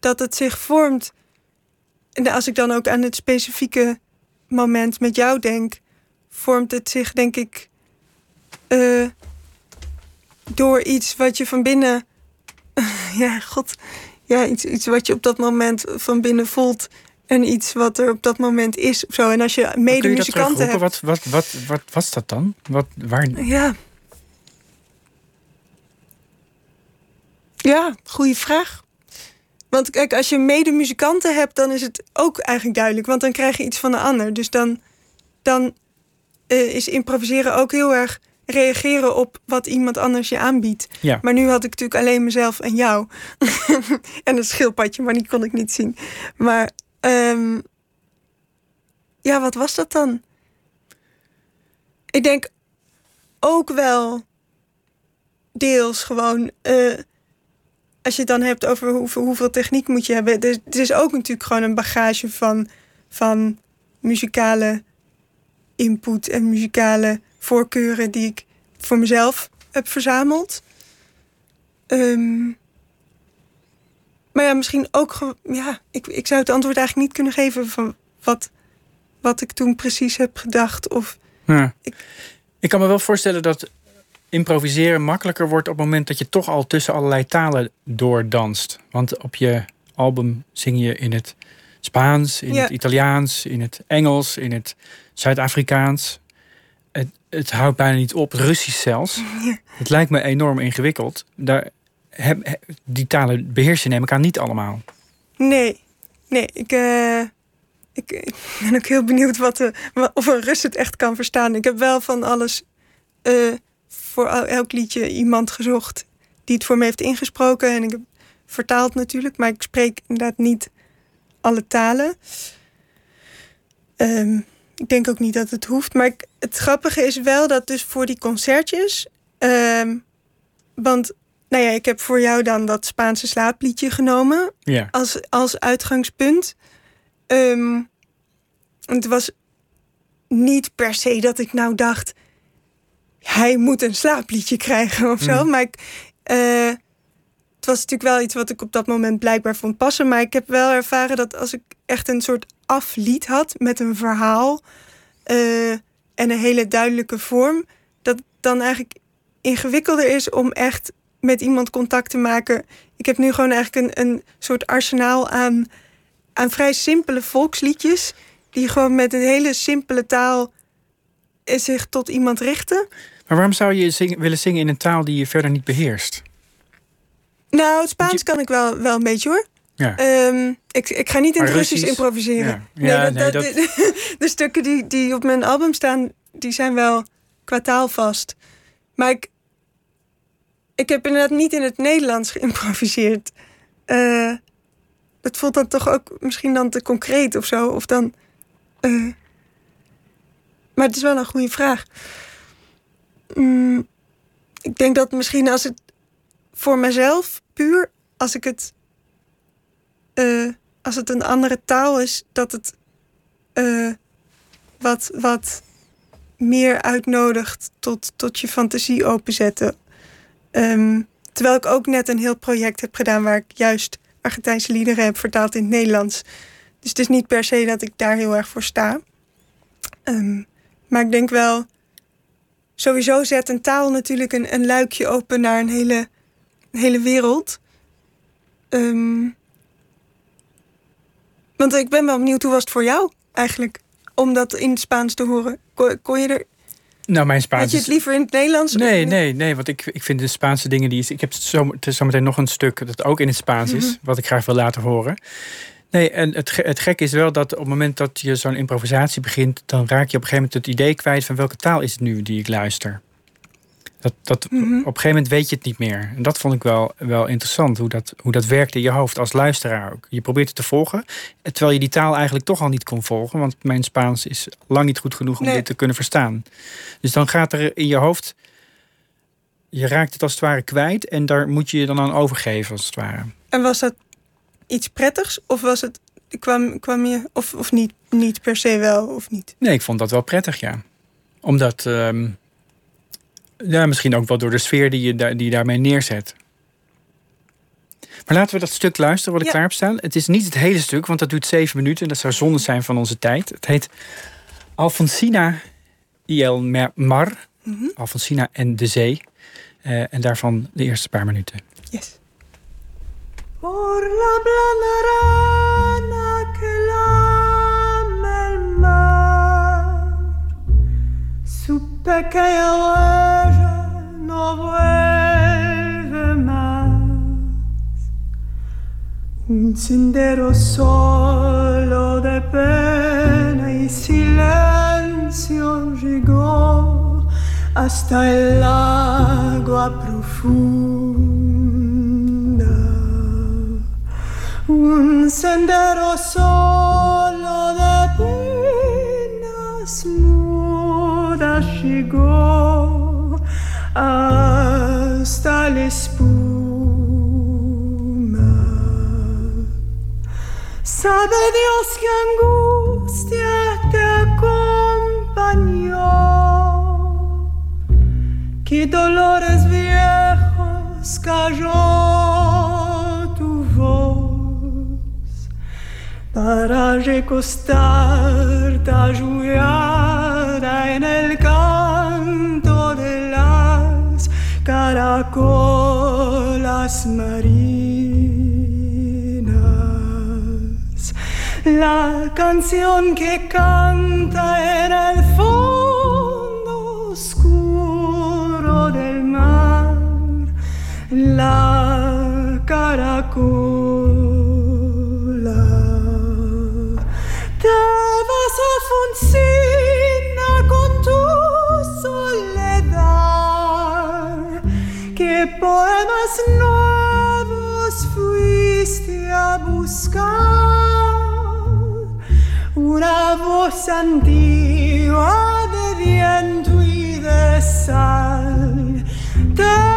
dat het zich vormt... En als ik dan ook aan het specifieke moment met jou denk... vormt het zich, denk ik... Uh, door iets wat je van binnen. Ja, god. Ja, iets, iets wat je op dat moment van binnen voelt. En iets wat er op dat moment is. Of zo. En als je medemuzikanten hebt. Wat, wat, wat, wat was dat dan? Wat, waar... Ja. Ja, goede vraag. Want kijk, als je medemuzikanten hebt, dan is het ook eigenlijk duidelijk. Want dan krijg je iets van de ander. Dus dan, dan uh, is improviseren ook heel erg reageren op wat iemand anders je aanbiedt. Ja. Maar nu had ik natuurlijk alleen mezelf en jou. en een schildpadje, maar die kon ik niet zien. Maar um, ja, wat was dat dan? Ik denk ook wel deels gewoon... Uh, als je het dan hebt over hoeveel, hoeveel techniek moet je hebben. Er, er is ook natuurlijk gewoon een bagage van, van muzikale input en muzikale voorkeuren die ik voor mezelf heb verzameld. Um, maar ja, misschien ook. Ja, ik, ik zou het antwoord eigenlijk niet kunnen geven van wat, wat ik toen precies heb gedacht. Of ja. ik, ik kan me wel voorstellen dat improviseren makkelijker wordt op het moment dat je toch al tussen allerlei talen doordanst. Want op je album zing je in het Spaans, in Ja. het Italiaans, in het Engels, in het Zuid-Afrikaans. Het, het houdt bijna niet op, Russisch zelfs. Het lijkt me enorm ingewikkeld. Daar, heb, he- die talen beheers je neem ik aan niet allemaal. Nee, nee, ik, eh, ik, ik ben ook heel benieuwd wat de, wa- of een Rus het echt kan verstaan. Ik heb wel van alles eh, voor el- elk liedje iemand gezocht die het voor me heeft ingesproken. En ik heb vertaald natuurlijk, maar ik spreek inderdaad niet alle talen. Ehm, ik denk ook niet dat het hoeft. Maar ik- het grappige is wel dat dus voor die concertjes... ehm, want nou ja, ik heb voor jou dan dat Spaanse slaapliedje genomen Ja. als, als uitgangspunt. Ehm, het was niet per se dat ik nou dacht... hij moet een slaapliedje krijgen of zo. Mhm. Maar ik, eh, het was natuurlijk wel iets wat ik op dat moment blijkbaar vond passen. Maar ik heb wel ervaren dat als ik echt een soort aflied had... met een verhaal eh, en een hele duidelijke vorm... dat het dan eigenlijk ingewikkelder is om echt met iemand contact te maken. Ik heb nu gewoon eigenlijk een, een soort arsenaal aan, aan vrij simpele volksliedjes. Die gewoon met een hele simpele taal eh, zich tot iemand richten. Maar waarom zou je willen zingen in een taal die je verder niet beheerst? Nou, het Spaans kan ik wel, wel een beetje hoor. Ja. Ehm, ik, ik ga niet in het Russisch Russisch? improviseren. Ja. Ja, nee, de stukken die, die op mijn album staan, die zijn wel qua taal vast. Maar ik, ik heb inderdaad niet in het Nederlands geïmproviseerd. Eh, het voelt dan toch ook misschien dan te concreet of zo. Of dan. eh, maar het is wel een goede vraag. Mm, ik denk dat misschien als het voor mezelf puur, als ik het. eh, als het een andere taal is, dat het eh, wat, wat meer uitnodigt tot, tot je fantasie openzetten. Ehm, terwijl ik ook net een heel project heb gedaan waar ik juist Argentijnse liederen heb vertaald in het Nederlands. Dus het is niet per se dat ik daar heel erg voor sta. Ehm, maar ik denk wel, sowieso zet een taal natuurlijk een, een luikje open naar een hele, een hele wereld. Ehm, want ik ben wel benieuwd, hoe was het voor jou eigenlijk? Om dat in het Spaans te horen. Kon, kon je er, Nou, mijn had Spaans je het liever in het Nederlands? Nee, nee, nee, want ik, ik vind de Spaanse dingen die... Ik heb zo, zometeen nog een stuk dat ook in het Spaans is... Mhm. wat ik graag wil laten horen. Nee, en het, het gekke is wel dat op het moment dat je zo'n improvisatie begint... dan raak je op een gegeven moment het idee kwijt... van welke taal is het nu die ik luister. Dat, dat, Mhm. Op een gegeven moment weet je het niet meer. En dat vond ik wel, wel interessant, hoe dat, hoe dat werkt in je hoofd als luisteraar ook. Je probeert het te volgen, terwijl je die taal eigenlijk toch al niet kon volgen... want mijn Spaans is lang niet goed genoeg om Nee. dit te kunnen verstaan. Dus dan gaat er in je hoofd... Je raakt het als het ware kwijt en daar moet je je dan aan overgeven als het ware. En was dat iets prettigs? Of was het, kwam, kwam je, of, of niet, niet per se wel, of niet? Nee, ik vond dat wel prettig, ja. Omdat, ehm, ja, misschien ook wel door de sfeer die je, daar- die je daarmee neerzet. Maar laten we dat stuk luisteren wat ik Ja. klaar heb staan. Het is niet het hele stuk, want dat duurt zeven minuten. En dat zou zonde zijn van onze tijd. Het heet Alfonsina el Mar. Mhm. Alfonsina en de zee. Eh, en daarvan de eerste paar minuten. Yes. Por la blanda rana que lame el mar, su pequeña huella no vuelve más. Un sendero solo de pena y silencio llegó hasta el agua profunda. Un sendero solo de penas mudas llegó hasta la espuma. Sabe Dios que angustia te acompañó, que dolores viejos cayó recostarte ajoelhada en el canto de las caracolas marinas. La canción que canta en el fondo oscuro del mar, la caracola. Alfonsina con tu soledad, que poemas nuevos fuiste a buscar una voz antigua de viento y de sal. Te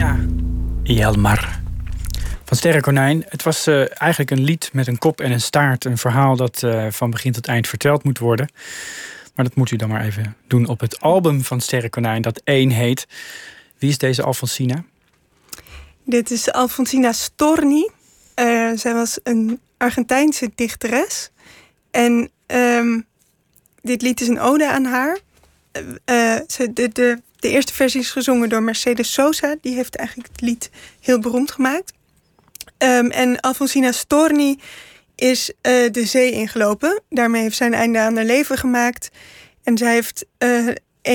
Alfonsina y el Mar Van Sterrenkonijn. Het was uh, eigenlijk een lied met een kop en een staart. Een verhaal dat uh, van begin tot eind verteld moet worden. Maar dat moet u dan maar even doen op het album van Sterrenkonijn, dat één heet. Wie is deze Alfonsina? Dit is Alfonsina Storni. Uh, zij was een Argentijnse dichteres. En um, dit lied is een ode aan haar. Uh, ze, de, de, de eerste versie is gezongen door Mercedes Sosa. Die heeft eigenlijk het lied heel beroemd gemaakt. Um, en Alfonsina Storni is uh, de zee ingelopen. Daarmee heeft zij een einde aan haar leven gemaakt. En zij heeft uh,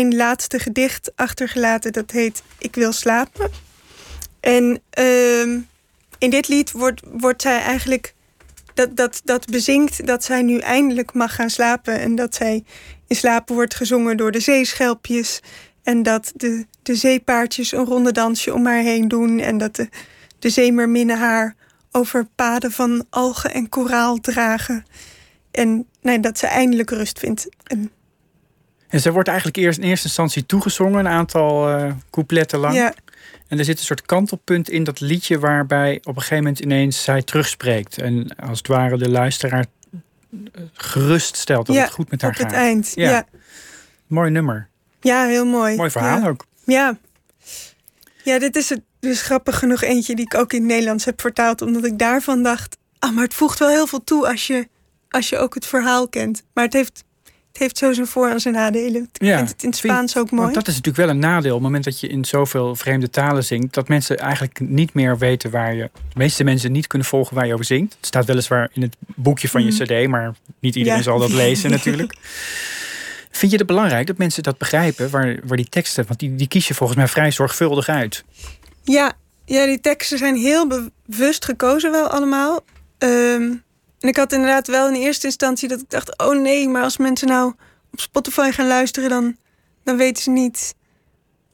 laatste gedicht achtergelaten. Dat heet Ik wil slapen. En uh, in dit lied wordt, wordt zij eigenlijk... Dat, dat, dat bezinkt dat zij nu eindelijk mag gaan slapen. En dat zij in slapen wordt gezongen door de zeeschelpjes. En dat de, de zeepaardjes een ronde dansje om haar heen doen. En dat de, de zeemerminnen haar over paden van algen en koraal dragen. En nee, dat ze eindelijk rust vindt. En, en ze wordt eigenlijk eerst in eerste instantie toegezongen, een aantal uh, coupletten lang. Ja. En er zit een soort kantelpunt in dat liedje waarbij op een gegeven moment ineens zij terugspreekt. En als het ware de luisteraar gerust stelt dat ja, het goed met haar op gaat. het eind. Ja. ja. Mooi nummer. Ja, heel mooi. Mooi verhaal ja. ook. Ja. Ja, dit is het dus grappig genoeg eentje die ik ook in het Nederlands heb vertaald. Omdat ik daarvan dacht, ah, maar het voegt wel heel veel toe als je, als je ook het verhaal kent. Maar het heeft, het heeft zo zijn voor- en zijn nadelen. Ik Ja, vind het in het Spaans ook mooi. Want dat is natuurlijk wel een nadeel. Op het moment dat je in zoveel vreemde talen zingt, dat mensen eigenlijk niet meer weten waar je. De meeste mensen niet kunnen volgen waar je over zingt. Het staat weliswaar in het boekje van je CD, maar niet iedereen Ja. zal dat lezen natuurlijk. Vind je het belangrijk dat mensen dat begrijpen, waar, waar die teksten, want die, die kies je volgens mij vrij zorgvuldig uit. Ja, ja, die teksten zijn heel bewust gekozen wel allemaal. Ehm, en ik had inderdaad wel in eerste instantie dat ik dacht... oh nee, maar als mensen nou op Spotify gaan luisteren... dan, dan weten ze niet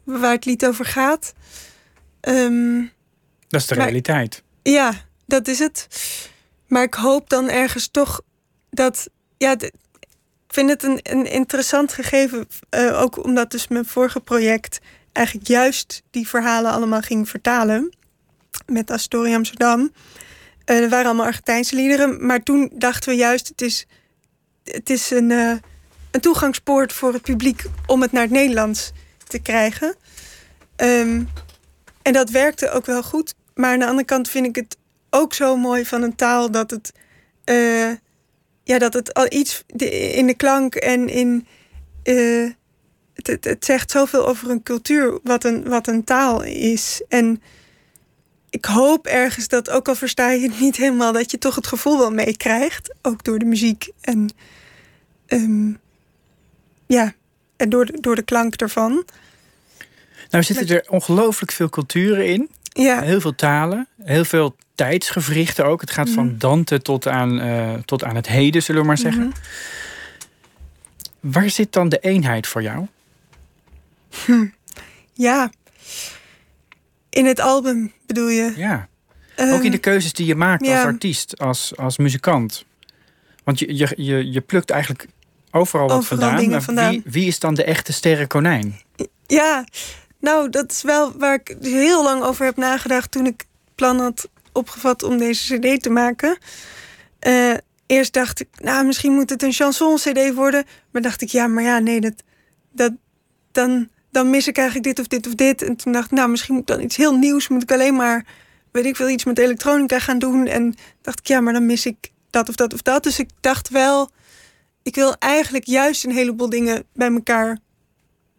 waar het lied over gaat. Ehm, Dat is de Maar- realiteit. ja, dat is het. Maar ik hoop dan ergens toch dat... Ja, ik vind het een, een interessant gegeven. eh, ook omdat dus mijn vorige project eigenlijk juist die verhalen allemaal ging vertalen. Met Astoria Amsterdam. Eh, er waren allemaal Argentijnse liederen. Maar toen dachten we juist, het is, het is een, eh, een toegangspoort voor het publiek om het naar het Nederlands te krijgen. Ehm, en dat werkte ook wel goed. Maar aan de andere kant vind ik het ook zo mooi van een taal dat het, ja, dat het al iets in de klank en in. eh, het, het, het zegt zoveel over een cultuur, wat een, wat een taal is. En ik hoop ergens dat, ook al versta je het niet helemaal, dat je toch het gevoel wel meekrijgt. Ook door de muziek en. ehm, ja, en door de, door de klank ervan. Nou zitten er ongelooflijk veel culturen in. Ja, Heel veel talen, heel veel tijdsgevrichten ook. Het gaat van Mhm. Dante tot aan, eh, tot aan het heden, zullen we maar zeggen. Mhm. Waar zit dan de eenheid voor jou? ja. In het album bedoel je? Ja, ook in Ehm, de keuzes die je maakt als artiest, als, als muzikant. Want je, je, je, je plukt eigenlijk overal wat Overal vandaan. dingen vandaan. Wie, wie is dan de echte sterrenkonijn? Ja, nou, dat is wel waar ik heel lang over heb nagedacht toen ik plan had opgevat om deze CD te maken. Eh, eerst dacht ik, nou, misschien moet het een chanson-CD worden. Maar dacht ik, ja, maar ja, nee, dat, dat, dan, dan mis ik eigenlijk dit of dit of dit. En toen dacht ik, nou, misschien moet dan iets heel nieuws. Moet ik alleen maar, weet ik veel, iets met elektronica gaan doen. En dacht ik, ja, maar dan mis ik dat of dat of dat. Dus ik dacht wel, ik wil eigenlijk juist een heleboel dingen bij elkaar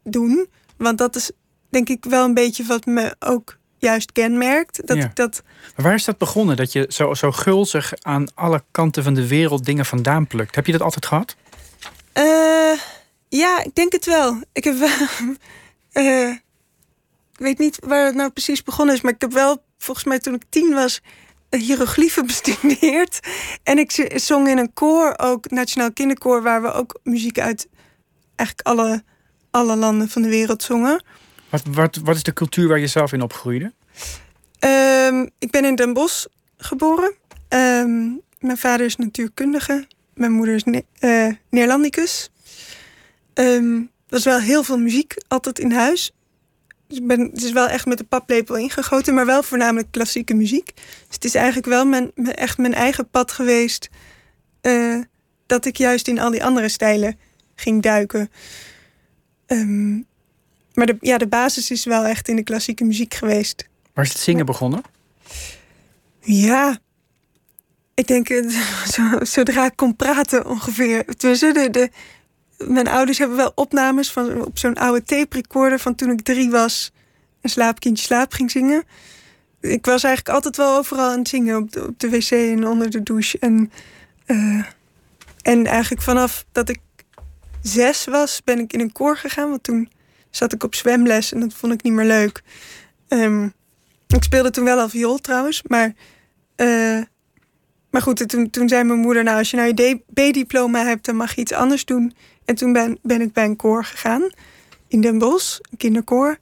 doen. Want dat is denk ik wel een beetje wat me ook juist kenmerkt. Dat Ja. ik dat. Maar waar is dat begonnen? Dat je zo, zo gulzig aan alle kanten van de wereld dingen vandaan plukt. Heb je dat altijd gehad? eh, ja, ik denk het wel. Ik heb wel. eh, ik weet niet waar het nou precies begonnen is, maar ik heb wel volgens mij toen ik tien was hieroglyphen bestudeerd. En ik zong in een koor, ook Nationaal Kinderkoor, waar we ook muziek uit eigenlijk alle, alle landen van de wereld zongen. Wat, wat, is de cultuur waar je zelf in opgroeide? Ehm, ik ben in Den Bosch geboren. Ehm, mijn vader is natuurkundige. Mijn moeder is ne eh, Neerlandicus. Ehm, er was wel heel veel muziek altijd in huis. Dus ik ben, het is wel echt met de paplepel ingegoten, maar wel voornamelijk klassieke muziek. Dus het is eigenlijk wel mijn, echt mijn eigen pad geweest. eh, dat ik juist in al die andere stijlen ging duiken. Ehm, maar de, ja, de basis is wel echt in de klassieke muziek geweest. Waar is het zingen begonnen? Ja, ik denk eh, zo, zodra ik kon praten ongeveer. Tenminste, de, de, mijn ouders hebben wel opnames van, op zo'n oude tape recorder van toen ik drie was. En slaapkindje slaap ging zingen. Ik was eigenlijk altijd wel overal aan het zingen. Op de, op de wc en onder de douche. En, eh, en eigenlijk vanaf dat ik zes was, ben ik in een koor gegaan. Want toen zat ik op zwemles en dat vond ik niet meer leuk. Ehm, ik speelde toen wel al viool trouwens, maar... eh, maar goed, toen, toen zei mijn moeder... nou, als je nou je B-diploma hebt, dan mag je iets anders doen. En toen ben, ben ik bij een koor gegaan. In Den Bosch, een kinderkoor.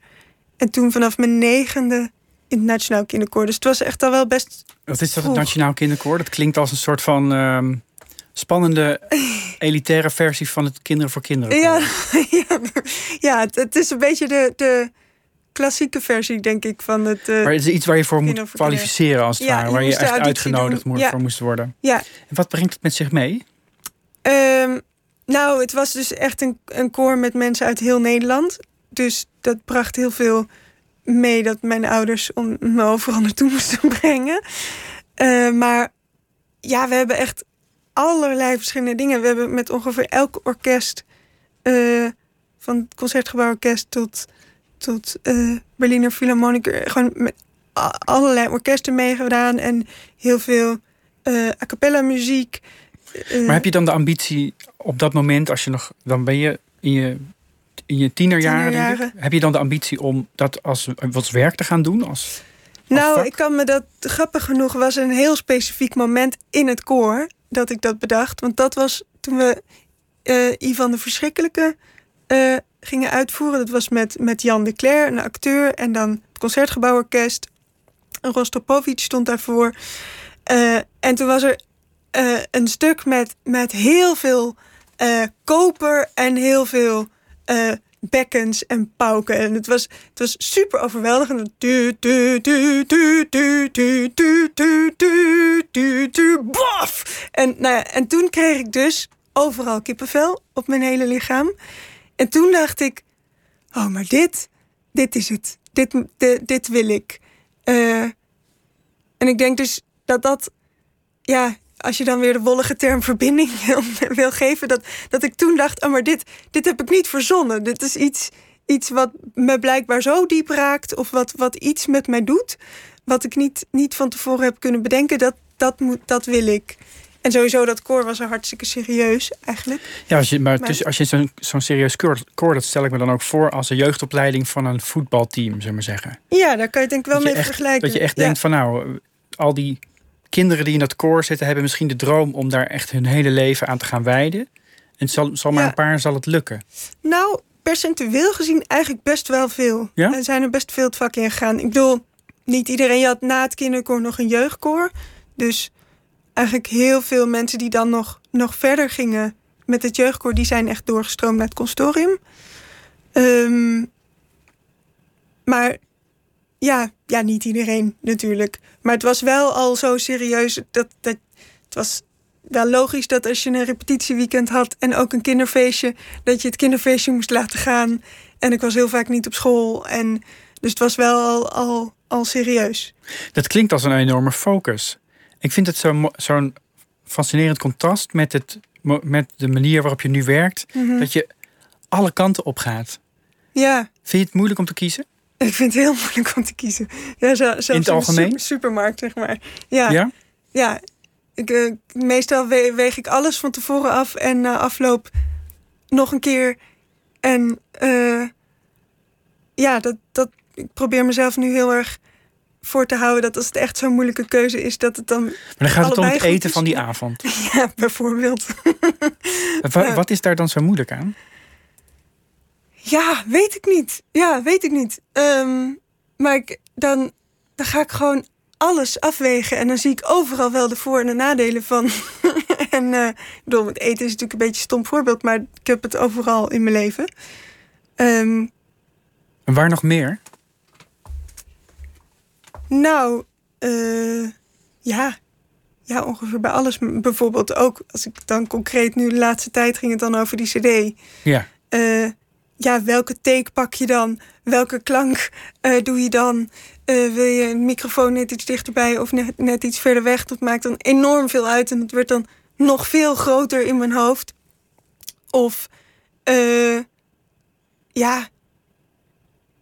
En toen vanaf mijn negende in het Nationaal Kinderkoor. Dus het was echt al wel best... Wat is dat, het Vroeg. Nationaal Kinderkoor? Dat klinkt als een soort van ehm, spannende, elitaire versie van het Kinderen voor Kinderen. Ja, ja, ja het, is een beetje de, de klassieke versie, denk ik, van het... eh, Maar het is iets waar je voor moet voor kwalificeren, als het Ja, ware. je Waar je echt uitgenodigd doen. voor moest worden. ja, En wat brengt het met zich mee? Ehm, nou, het was dus echt een, een koor met mensen uit heel Nederland. Dus dat bracht heel veel mee dat mijn ouders om me overal naartoe moesten brengen. Eh, maar ja, we hebben echt allerlei verschillende dingen. We hebben met ongeveer elk orkest, eh, van het Concertgebouworkest tot, tot eh, Berliner Philharmoniker, gewoon met allerlei orkesten meegedaan en heel veel eh a cappella muziek. Maar heb je dan de ambitie op dat moment, als je nog, dan ben je in je, in je tienerjaren, ik. Heb je dan de ambitie om dat als wat werk te gaan doen? Als, Nou, vak? ik kan me dat grappig genoeg was een heel specifiek moment in het koor dat ik dat bedacht. Want dat was toen we eh Ivan de Verschrikkelijke eh, gingen uitvoeren. Dat was met, met Jan de Cler, een acteur, en dan het Concertgebouworkest. En Rostropovich stond daarvoor. Eh, en toen was er een stuk met, met heel veel koper en heel veel bekkens en pauken. En het was, het was super overweldigend. Bof! En, nou ja, en toen kreeg ik dus overal kippenvel op mijn hele lichaam. En toen dacht ik, oh, maar dit, dit is het. Dit, dit, dit wil ik. Uh, en ik denk dus dat dat, ja, als je dan weer de wollige term verbinding wil, wil geven, dat, dat ik toen dacht, oh, maar dit, dit heb ik niet verzonnen. Dit is iets, iets wat me blijkbaar zo diep raakt, of wat, wat iets met mij doet, wat ik niet, niet van tevoren heb kunnen bedenken, dat, dat, moet, dat wil ik. En sowieso, dat koor was er hartstikke serieus, eigenlijk. ja, als je, maar Maar- tussen- als je zo'n zo'n serieus koor, koor, dat stel ik me dan ook voor als een jeugdopleiding van een voetbalteam, zullen we maar zeggen. Ja, daar kan je denk ik wel mee echt, vergelijken. Dat je echt Ja. denkt van nou, al die kinderen die in dat koor zitten, hebben misschien de droom om daar echt hun hele leven aan te gaan wijden. En zal, zal maar Ja. een paar zal het lukken. Nou, percentueel gezien eigenlijk best wel veel. Ja? Er zijn er best veel het vak in gegaan. Ik bedoel, niet iedereen. Je had na het kinderkoor nog een jeugdkoor. Dus eigenlijk heel veel mensen die dan nog, nog verder gingen met het jeugdkoor... die zijn echt doorgestroomd naar het consortium. Ehm, maar ja, ja, niet iedereen natuurlijk. Maar het was wel al zo serieus dat, dat het was wel logisch dat als je een repetitieweekend had en ook een kinderfeestje, dat je het kinderfeestje moest laten gaan. En ik was heel vaak niet op school. En dus het was wel al, al, al serieus. Dat klinkt als een enorme focus. Ik vind het zo zo'n fascinerend contrast met, het, met de manier waarop je nu werkt. Mhm. Dat je alle kanten op gaat. Ja, Vind je het moeilijk om te kiezen? Ik vind het heel moeilijk om te kiezen. Ja, zo, zelfs In het de algemeen? super- supermarkt, zeg maar. Ja, ja? Ja? ik, eh, meestal we- weeg ik alles van tevoren af en na afloop nog een keer. En eh, ja, dat, dat, ik probeer mezelf nu heel erg voor te houden dat als het echt zo'n moeilijke keuze is, dat het dan, Maar dan gaat het om het eten van die avond. ja, bijvoorbeeld. Wat is daar dan zo moeilijk aan? Ja, weet ik niet. Ja, weet ik niet. Ehm, maar ik, dan, dan ga ik gewoon alles afwegen. En dan zie ik overal wel de voor- en de nadelen van. en eh, ik bedoel, het eten is natuurlijk een beetje een stom voorbeeld, maar ik heb het overal in mijn leven. Ehm, En waar nog meer? Nou, eh, ja. Ja, ongeveer bij alles. Bijvoorbeeld ook, als ik dan concreet nu de laatste tijd ging het dan over die cd. Ja. Eh, ja, welke take pak je dan? Welke klank eh, doe je dan? Eh, wil je een microfoon net iets dichterbij of net, net iets verder weg? Dat maakt dan enorm veel uit en dat wordt dan nog veel groter in mijn hoofd. Of, eh, ja,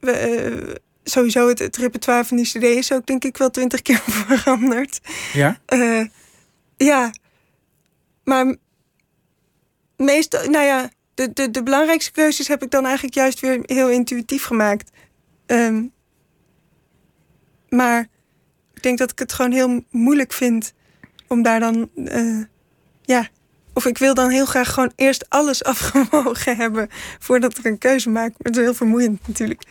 we, sowieso het, het repertoire van die cd is ook denk ik wel twintig keer veranderd. Ja? Eh, ja, maar meestal, nou ja, de, de, de belangrijkste keuzes heb ik dan eigenlijk juist weer heel intuïtief gemaakt. Ehm, maar ik denk dat ik het gewoon heel moeilijk vind om daar dan, eh, ja, of ik wil dan heel graag gewoon eerst alles afgewogen hebben voordat ik een keuze maak. Het is heel vermoeiend natuurlijk.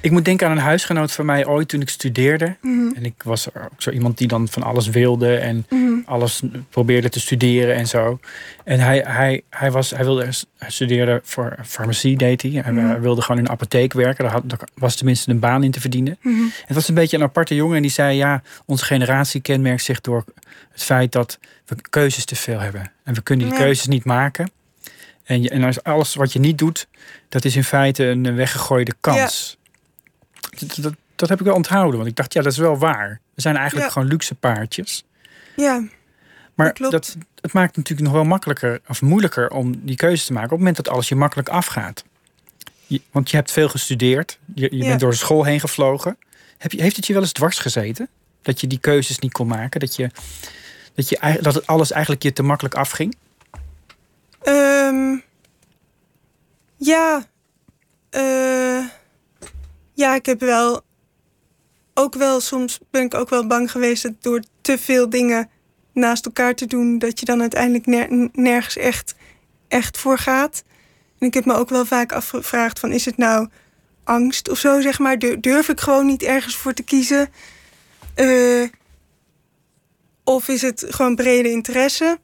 Ik moet denken aan een huisgenoot van mij ooit toen ik studeerde. Mhm. En ik was ook zo iemand die dan van alles wilde en Mhm. alles probeerde te studeren en zo. En hij, hij, hij, was, hij, wilde, hij studeerde voor farmacie, deed hij. Hij Mhm. wilde gewoon in een apotheek werken. Daar, had, daar was tenminste een baan in te verdienen. Het was een beetje een aparte jongen en die zei: Ja, onze generatie kenmerkt zich door het feit dat we keuzes te veel hebben. En we kunnen die keuzes niet maken. En, je, en als alles wat je niet doet, dat is in feite een weggegooide kans. Dat, dat, dat heb ik wel onthouden, want ik dacht, ja, dat is wel waar. We zijn eigenlijk Ja. gewoon luxe paardjes. Ja, Maar Dat het maakt natuurlijk nog wel makkelijker of moeilijker om die keuze te maken op het moment dat alles je makkelijk afgaat. Je- want je hebt veel gestudeerd, je, je Ja. bent door de school heen gevlogen. Heb je, heeft het je wel eens dwars gezeten? Dat je die keuzes niet kon maken? Dat, je, dat, je, dat het alles eigenlijk je te makkelijk afging? Ehm, ja. eh, ja, ik heb wel. Ook wel soms ben ik ook wel bang geweest dat door te veel dingen naast elkaar te doen, dat je dan uiteindelijk ner- nergens echt, echt voor gaat. En ik heb me ook wel vaak afgevraagd: van is het nou angst of zo, zeg maar? Dur- Durf ik gewoon niet ergens voor te kiezen? Eh, of is het gewoon brede interesse?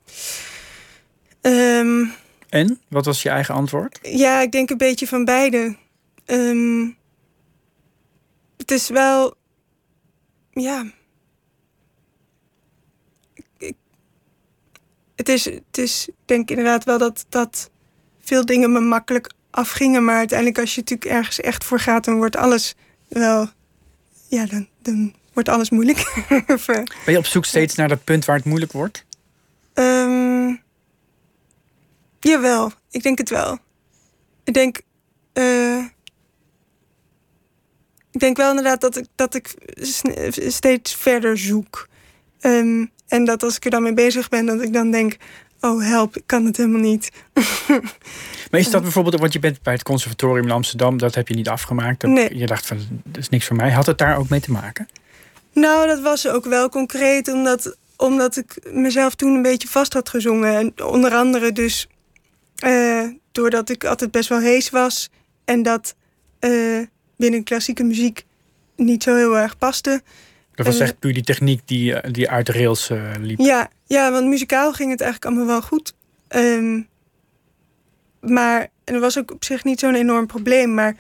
Ehm, En? Wat was je eigen antwoord? ja, ik denk een beetje van beide. Ehm, het is wel. Ja. Ik- het, is, het is, ik denk inderdaad wel dat, dat veel dingen me makkelijk afgingen. Maar uiteindelijk, als je natuurlijk ergens echt voor gaat, dan wordt alles wel. Ja, dan, dan wordt alles moeilijk. Ben je op zoek steeds naar dat punt waar het moeilijk wordt? Ehm, jawel, ik denk het wel. Ik denk. eh, ik denk wel inderdaad dat ik, dat ik steeds verder zoek. Ehm, en dat als ik er dan mee bezig ben, dat ik dan denk: oh help, ik kan het helemaal niet. Maar is dat bijvoorbeeld, want je bent bij het conservatorium in Amsterdam, dat heb je niet afgemaakt. Dat- Nee. Je dacht van, dat is niks voor mij. Had het daar ook mee te maken? Nou, dat was ook wel concreet, omdat, omdat ik mezelf toen een beetje vast had gezongen. En onder andere dus eh, doordat ik altijd best wel hees was en dat eh, binnen klassieke muziek niet zo heel erg paste. Dat was Eh, echt puur die techniek die, die uit de rails liep. Ja, ja, want muzikaal ging het eigenlijk allemaal wel goed. Ehm, maar en er was ook op zich niet zo'n enorm probleem. Maar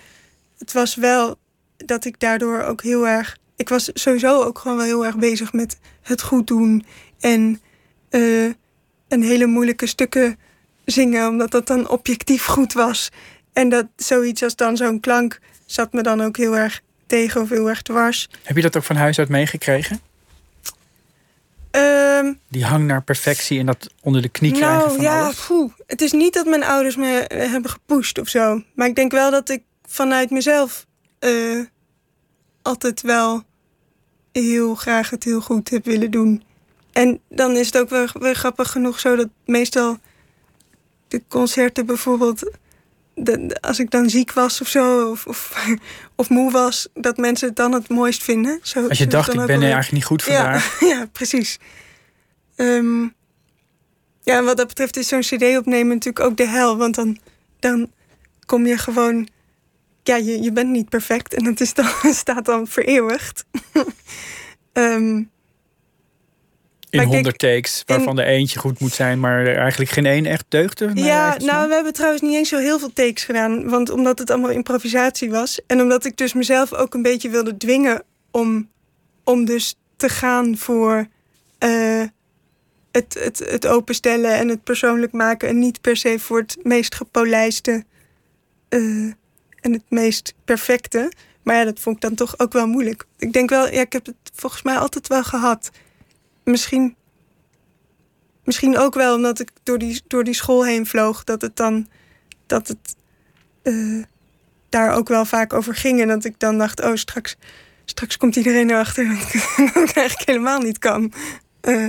het was wel dat ik daardoor ook heel erg. Ik was sowieso ook gewoon wel heel erg bezig met het goed doen. En eh, een hele moeilijke stukken zingen, omdat dat dan objectief goed was. En dat zoiets als dan zo'n klank zat me dan ook heel erg tegen of heel erg dwars. Heb je dat ook van huis uit meegekregen? Ehm, Die hang naar perfectie en dat onder de knie krijgen nou van ja, alles? poeh. het is niet dat mijn ouders me eh, hebben gepusht of zo. Maar ik denk wel dat ik vanuit mezelf eh, altijd wel heel graag het heel goed heb willen doen. En dan is het ook wel weer grappig genoeg zo dat meestal de concerten bijvoorbeeld... de- de- als ik dan ziek was of zo, of, of, of moe was... dat mensen het dan het mooist vinden. Zo, Als je dacht, ik ben alweer. eigenlijk niet goed vandaag. Ja, ja precies. Ehm, ja, en wat dat betreft is zo'n cd opnemen natuurlijk ook de hel. Want dan, dan kom je gewoon... Ja, je, je bent niet perfect. En dat is dan, staat dan vereeuwigd. Ehm, In 100 takes, waarvan er eentje goed moet zijn, maar eigenlijk geen één echt deugde. ja, nou, we hebben trouwens niet eens zo heel veel takes gedaan. Want omdat het allemaal improvisatie was. En omdat ik dus mezelf ook een beetje wilde dwingen om, om dus te gaan voor eh, het, het, het openstellen en het persoonlijk maken. En niet per se voor het meest gepolijste eh, en het meest perfecte. Maar ja, dat vond ik dan toch ook wel moeilijk. Ik denk wel, ja, ik heb het volgens mij altijd wel gehad. Misschien, misschien ook wel omdat ik door die, door die school heen vloog, dat het dan dat het eh, daar ook wel vaak over ging. En dat ik dan dacht, oh, straks, straks komt iedereen erachter dat ik het eigenlijk helemaal niet kan. Eh,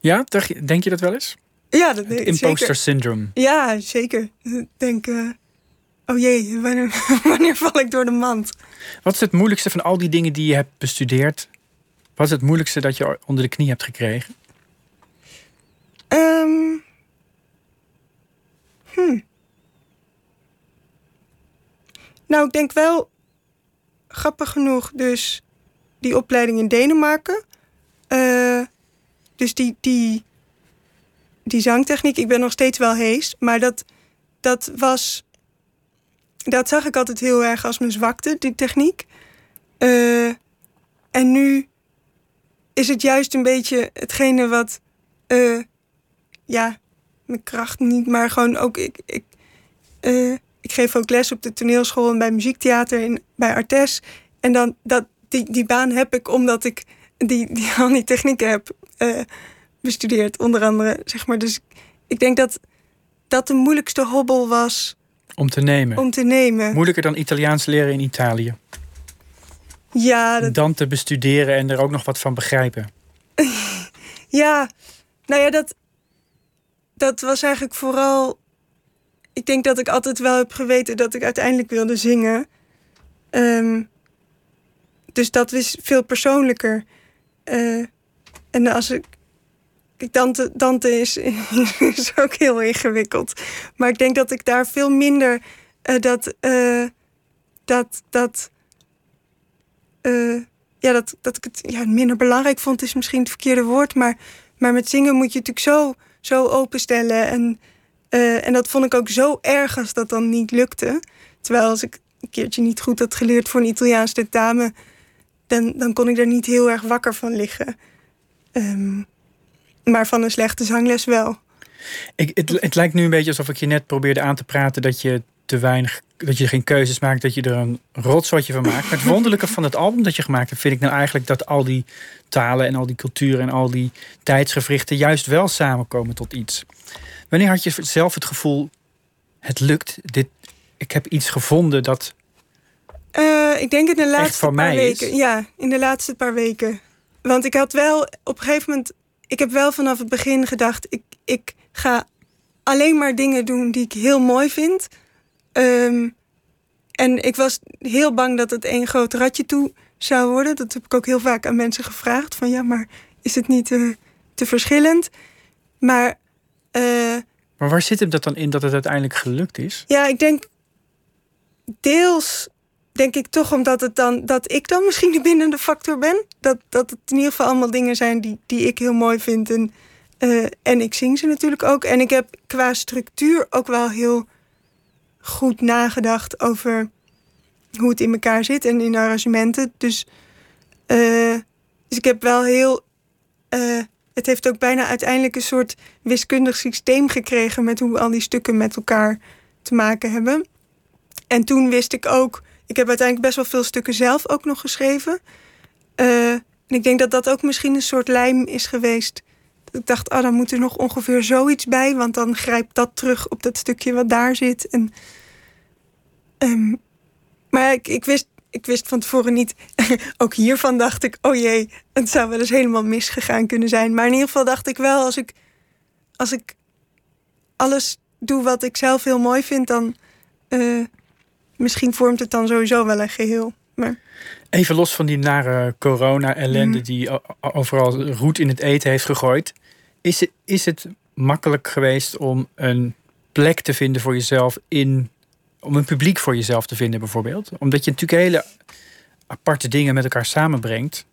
Ja, denk je dat wel eens? ja, dat zeker. imposter syndrome. Ja, zeker. Ik denk, eh, oh jee, wanneer, wanneer val ik door de mand? Wat is het moeilijkste van al die dingen die je hebt bestudeerd? Wat is het moeilijkste dat je onder de knie hebt gekregen? Ehm, hmm. Nou, ik denk wel, grappig genoeg, dus die opleiding in Denemarken. Eh, dus die, die, die zangtechniek, ik ben nog steeds wel hees, maar dat, dat was. Dat zag ik altijd heel erg als mijn zwakte, die techniek. Eh, en nu is het juist een beetje hetgene wat. eh, ja, mijn kracht niet, maar gewoon ook. Ik, ik, eh, ik geef ook les op de toneelschool en bij muziektheater in, bij Artes. En dan dat, die, die baan heb ik omdat ik die, die, al die technieken heb bestudeerd, onder andere. Zeg maar. Dus ik denk dat dat de moeilijkste hobbel was Om te nemen. om te nemen. Moeilijker dan Italiaans leren in Italië. Ja, dat, Dan te bestuderen en er ook nog wat van begrijpen. Ja, nou ja, dat, dat was eigenlijk vooral. Ik denk dat ik altijd wel heb geweten dat ik uiteindelijk wilde zingen. Ehm, dus dat is veel persoonlijker. Eh, en als ik. Kijk, is, is ook heel ingewikkeld. Maar ik denk dat ik daar veel minder eh, dat. eh, dat. dat eh, ja, dat, dat ik het ja, minder belangrijk vond, is misschien het verkeerde woord. Maar, maar met zingen moet je natuurlijk zo, zo openstellen. En, en dat vond ik ook zo erg als dat dan niet lukte. Terwijl als ik een keertje niet goed had geleerd voor een Italiaans tentamen, dan, dan kon ik er niet heel erg wakker van liggen. Ehm, maar van een slechte zangles wel. Ik, het, het lijkt nu een beetje alsof ik je net probeerde aan te praten dat je te weinig, dat je geen keuzes maakt, dat je er een rotzotje van maakt. Maar het wonderlijke van het album dat je gemaakt hebt, vind ik nou eigenlijk dat al die talen en al die culturen en al die tijdsgevrichten juist wel samenkomen tot iets. Wanneer had je zelf het gevoel, het lukt, dit, ik heb iets gevonden dat. Eh, ik denk in de laatste paar is? weken. Ja, in de laatste paar weken. Want ik had wel op een gegeven moment. Ik heb wel vanaf het begin gedacht. Ik, ik ga alleen maar dingen doen die ik heel mooi vind. Ehm, en ik was heel bang dat het één groot ratje toe zou worden. Dat heb ik ook heel vaak aan mensen gevraagd. Van ja, maar is het niet eh, te verschillend? Maar eh, Maar waar zit hem dat dan in dat het uiteindelijk gelukt is? ja, ik denk deels denk ik toch omdat het dan dat ik dan misschien de bindende factor ben. Dat, dat het in ieder geval allemaal dingen zijn die, die ik heel mooi vind. En, eh, en ik zing ze natuurlijk ook. En ik heb qua structuur ook wel heel goed nagedacht over hoe het in elkaar zit en in arrangementen. Dus, eh, dus ik heb wel heel. eh, het heeft ook bijna uiteindelijk een soort wiskundig systeem gekregen met hoe al die stukken met elkaar te maken hebben. En toen wist ik ook, ik heb uiteindelijk best wel veel stukken zelf ook nog geschreven. Eh, en ik denk dat dat ook misschien een soort lijm is geweest. Dat ik dacht, ah, dan moet er nog ongeveer zoiets bij, want dan grijpt dat terug op dat stukje wat daar zit. En, ehm, maar ik, ik, wist, ik wist van tevoren niet, ook hiervan dacht ik, oh jee, het zou wel eens helemaal misgegaan kunnen zijn. Maar in ieder geval dacht ik wel, als ik, als ik alles doe wat ik zelf heel mooi vind, dan eh, misschien vormt het dan sowieso wel een geheel. Maar Even los van die nare corona-ellende Mhm. die overal roet in het eten heeft gegooid. Is het, is het makkelijk geweest om een plek te vinden voor jezelf in. om een publiek voor jezelf te vinden, bijvoorbeeld? Omdat je natuurlijk hele aparte dingen met elkaar samenbrengt.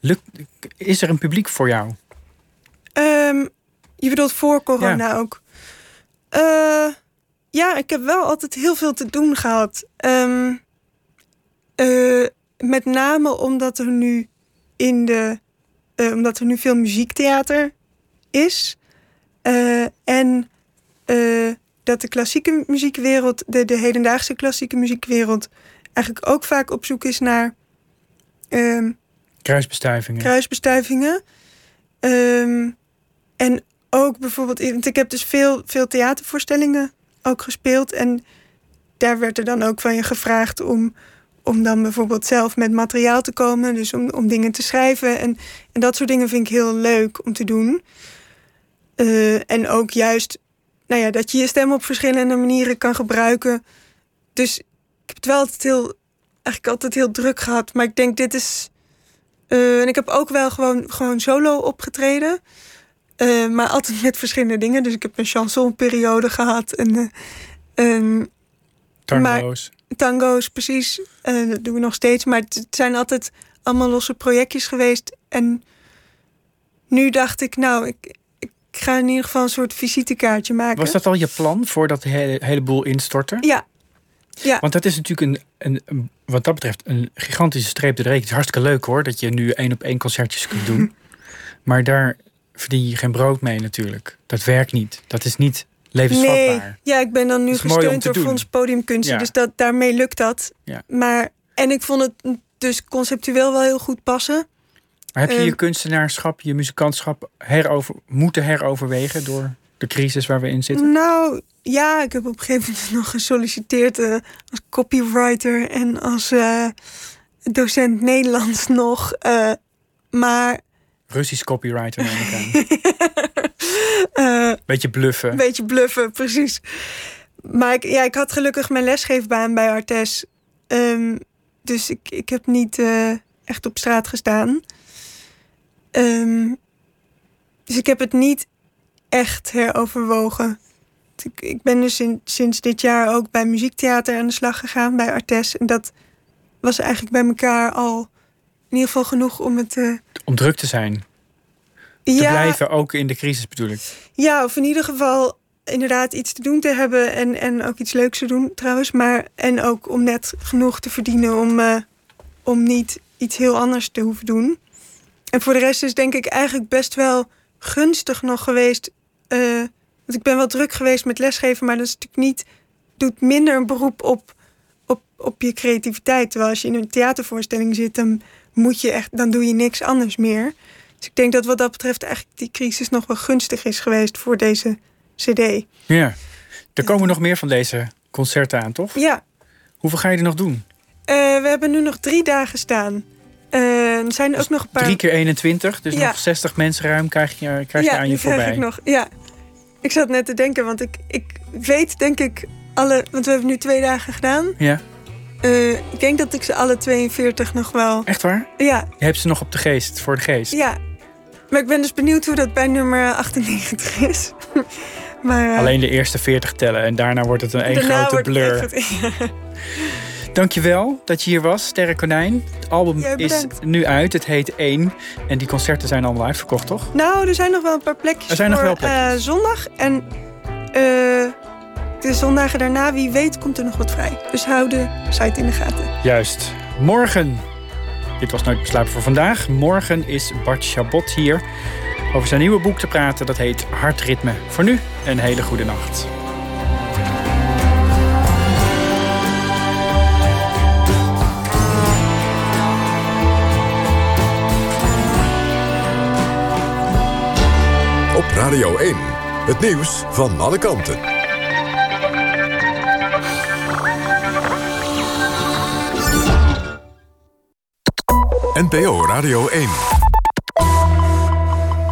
Lukt, is er een publiek voor jou? Ehm, je bedoelt voor corona ook? Eh, ja, ik heb wel altijd heel veel te doen gehad. Ehm, eh, met name omdat er nu in de. eh, omdat er nu veel muziektheater is. Eh, en dat de klassieke muziekwereld, de, de hedendaagse klassieke muziekwereld, eigenlijk ook vaak op zoek is naar ehm, Kruisbestuivingen. kruisbestuivingen. Ehm, en ook bijvoorbeeld, want ik heb dus veel, veel theatervoorstellingen ook gespeeld. En daar werd er dan ook van je gevraagd om, om dan bijvoorbeeld zelf met materiaal te komen. Dus om, om dingen te schrijven. En, en dat soort dingen vind ik heel leuk om te doen. Eh, en ook juist, nou ja, dat je je stem op verschillende manieren kan gebruiken. Dus ik heb het wel altijd heel, eigenlijk altijd heel druk gehad. Maar ik denk, dit is. eh, en ik heb ook wel gewoon, gewoon solo opgetreden. Eh, maar altijd met verschillende dingen. Dus ik heb een chansonperiode gehad. En, eh, Tango's. tango's, precies. Eh, dat doen we nog steeds. Maar het het zijn altijd allemaal losse projectjes geweest. En nu dacht ik, nou, ik, ik ga in ieder geval een soort visitekaartje maken. Was dat al je plan voordat de hele, hele boel instortte? Ja. Ja. Want dat is natuurlijk een, een, een- wat dat betreft een gigantische streep door de rekening. Het is hartstikke leuk hoor, dat je nu één op één concertjes kunt doen. maar daar verdien je geen brood mee natuurlijk. Dat werkt niet. Dat is niet levensvatbaar. Nee, ja, ik ben dan nu gesteund te door doen. Fonds Podiumkunsten. Ja. Dus dat, daarmee lukt dat. Ja. Maar, en ik vond het dus conceptueel wel heel goed passen. Maar heb je Ehm, je kunstenaarschap, je muzikantschap herover, moeten heroverwegen door de crisis waar we in zitten? Nou, ja, ik heb op een gegeven moment nog gesolliciteerd eh, als copywriter en als eh, docent Nederlands nog. eh, maar Russisch copywriter neem ik aan. eh, Beetje bluffen. een beetje bluffen, precies. Maar ik, ja, ik had gelukkig mijn lesgeefbaan bij Artes. Ehm, dus ik, ik heb niet eh, echt op straat gestaan. Ehm, dus ik heb het niet echt heroverwogen. Ik, ik ben dus in- sinds dit jaar ook bij muziektheater aan de slag gegaan bij Artes. En dat was eigenlijk bij elkaar al in ieder geval genoeg om het eh, Om druk te zijn. Te blijven, ook in de crisis bedoel ik. Ja, of in ieder geval inderdaad iets te doen te hebben en, en ook iets leuks te doen trouwens. Maar, en ook om net genoeg te verdienen om, eh, om niet iets heel anders te hoeven doen. En voor de rest is denk ik eigenlijk best wel gunstig nog geweest. eh, want ik ben wel druk geweest met lesgeven, maar dat is natuurlijk niet, doet minder een beroep op, op, op je creativiteit. Terwijl als je in een theatervoorstelling zit, dan moet je echt, dan doe je niks anders meer. Dus ik denk dat wat dat betreft eigenlijk die crisis nog wel gunstig is geweest voor deze CD. Ja. Er komen nog meer van deze concerten aan, toch? Ja, Hoeveel ga je er nog doen? eh, we hebben nu nog drie dagen staan. Eh, er zijn ook nog een paar. Drie keer 21, dus Ja. nog 60 mensen ruim krijg je, krijg je aan je krijg voorbij. ik nog. Ja, ik zat net te denken, want ik, ik weet denk ik alle. Want we hebben nu twee dagen gedaan. Ja, Eh, ik denk dat ik ze alle 42 nog wel. echt waar? Ja, Je hebt ze nog op de geest, voor de geest. ja. Maar ik ben dus benieuwd hoe dat bij nummer 98 is. maar, eh, Alleen de eerste 40 tellen en daarna wordt het een één grote blur. echt- Dankjewel dat je hier was, Sterre Konijn. Het album is nu uit, het heet 1. En die concerten zijn allemaal uitverkocht, toch? Nou, er zijn nog wel een paar plekjes Er zijn nog voor wel plekjes. eh, zondag. En eh, de zondagen daarna, wie weet, komt er nog wat vrij. Dus hou de site in de gaten. Juist. Morgen, dit was Nooit Beslapen voor vandaag. Morgen is Bart Chabot hier over zijn nieuwe boek te praten. Dat heet Hartritme. Voor nu, een hele goede nacht. Op Radio 1. Het nieuws van alle kanten. NPO Radio 1.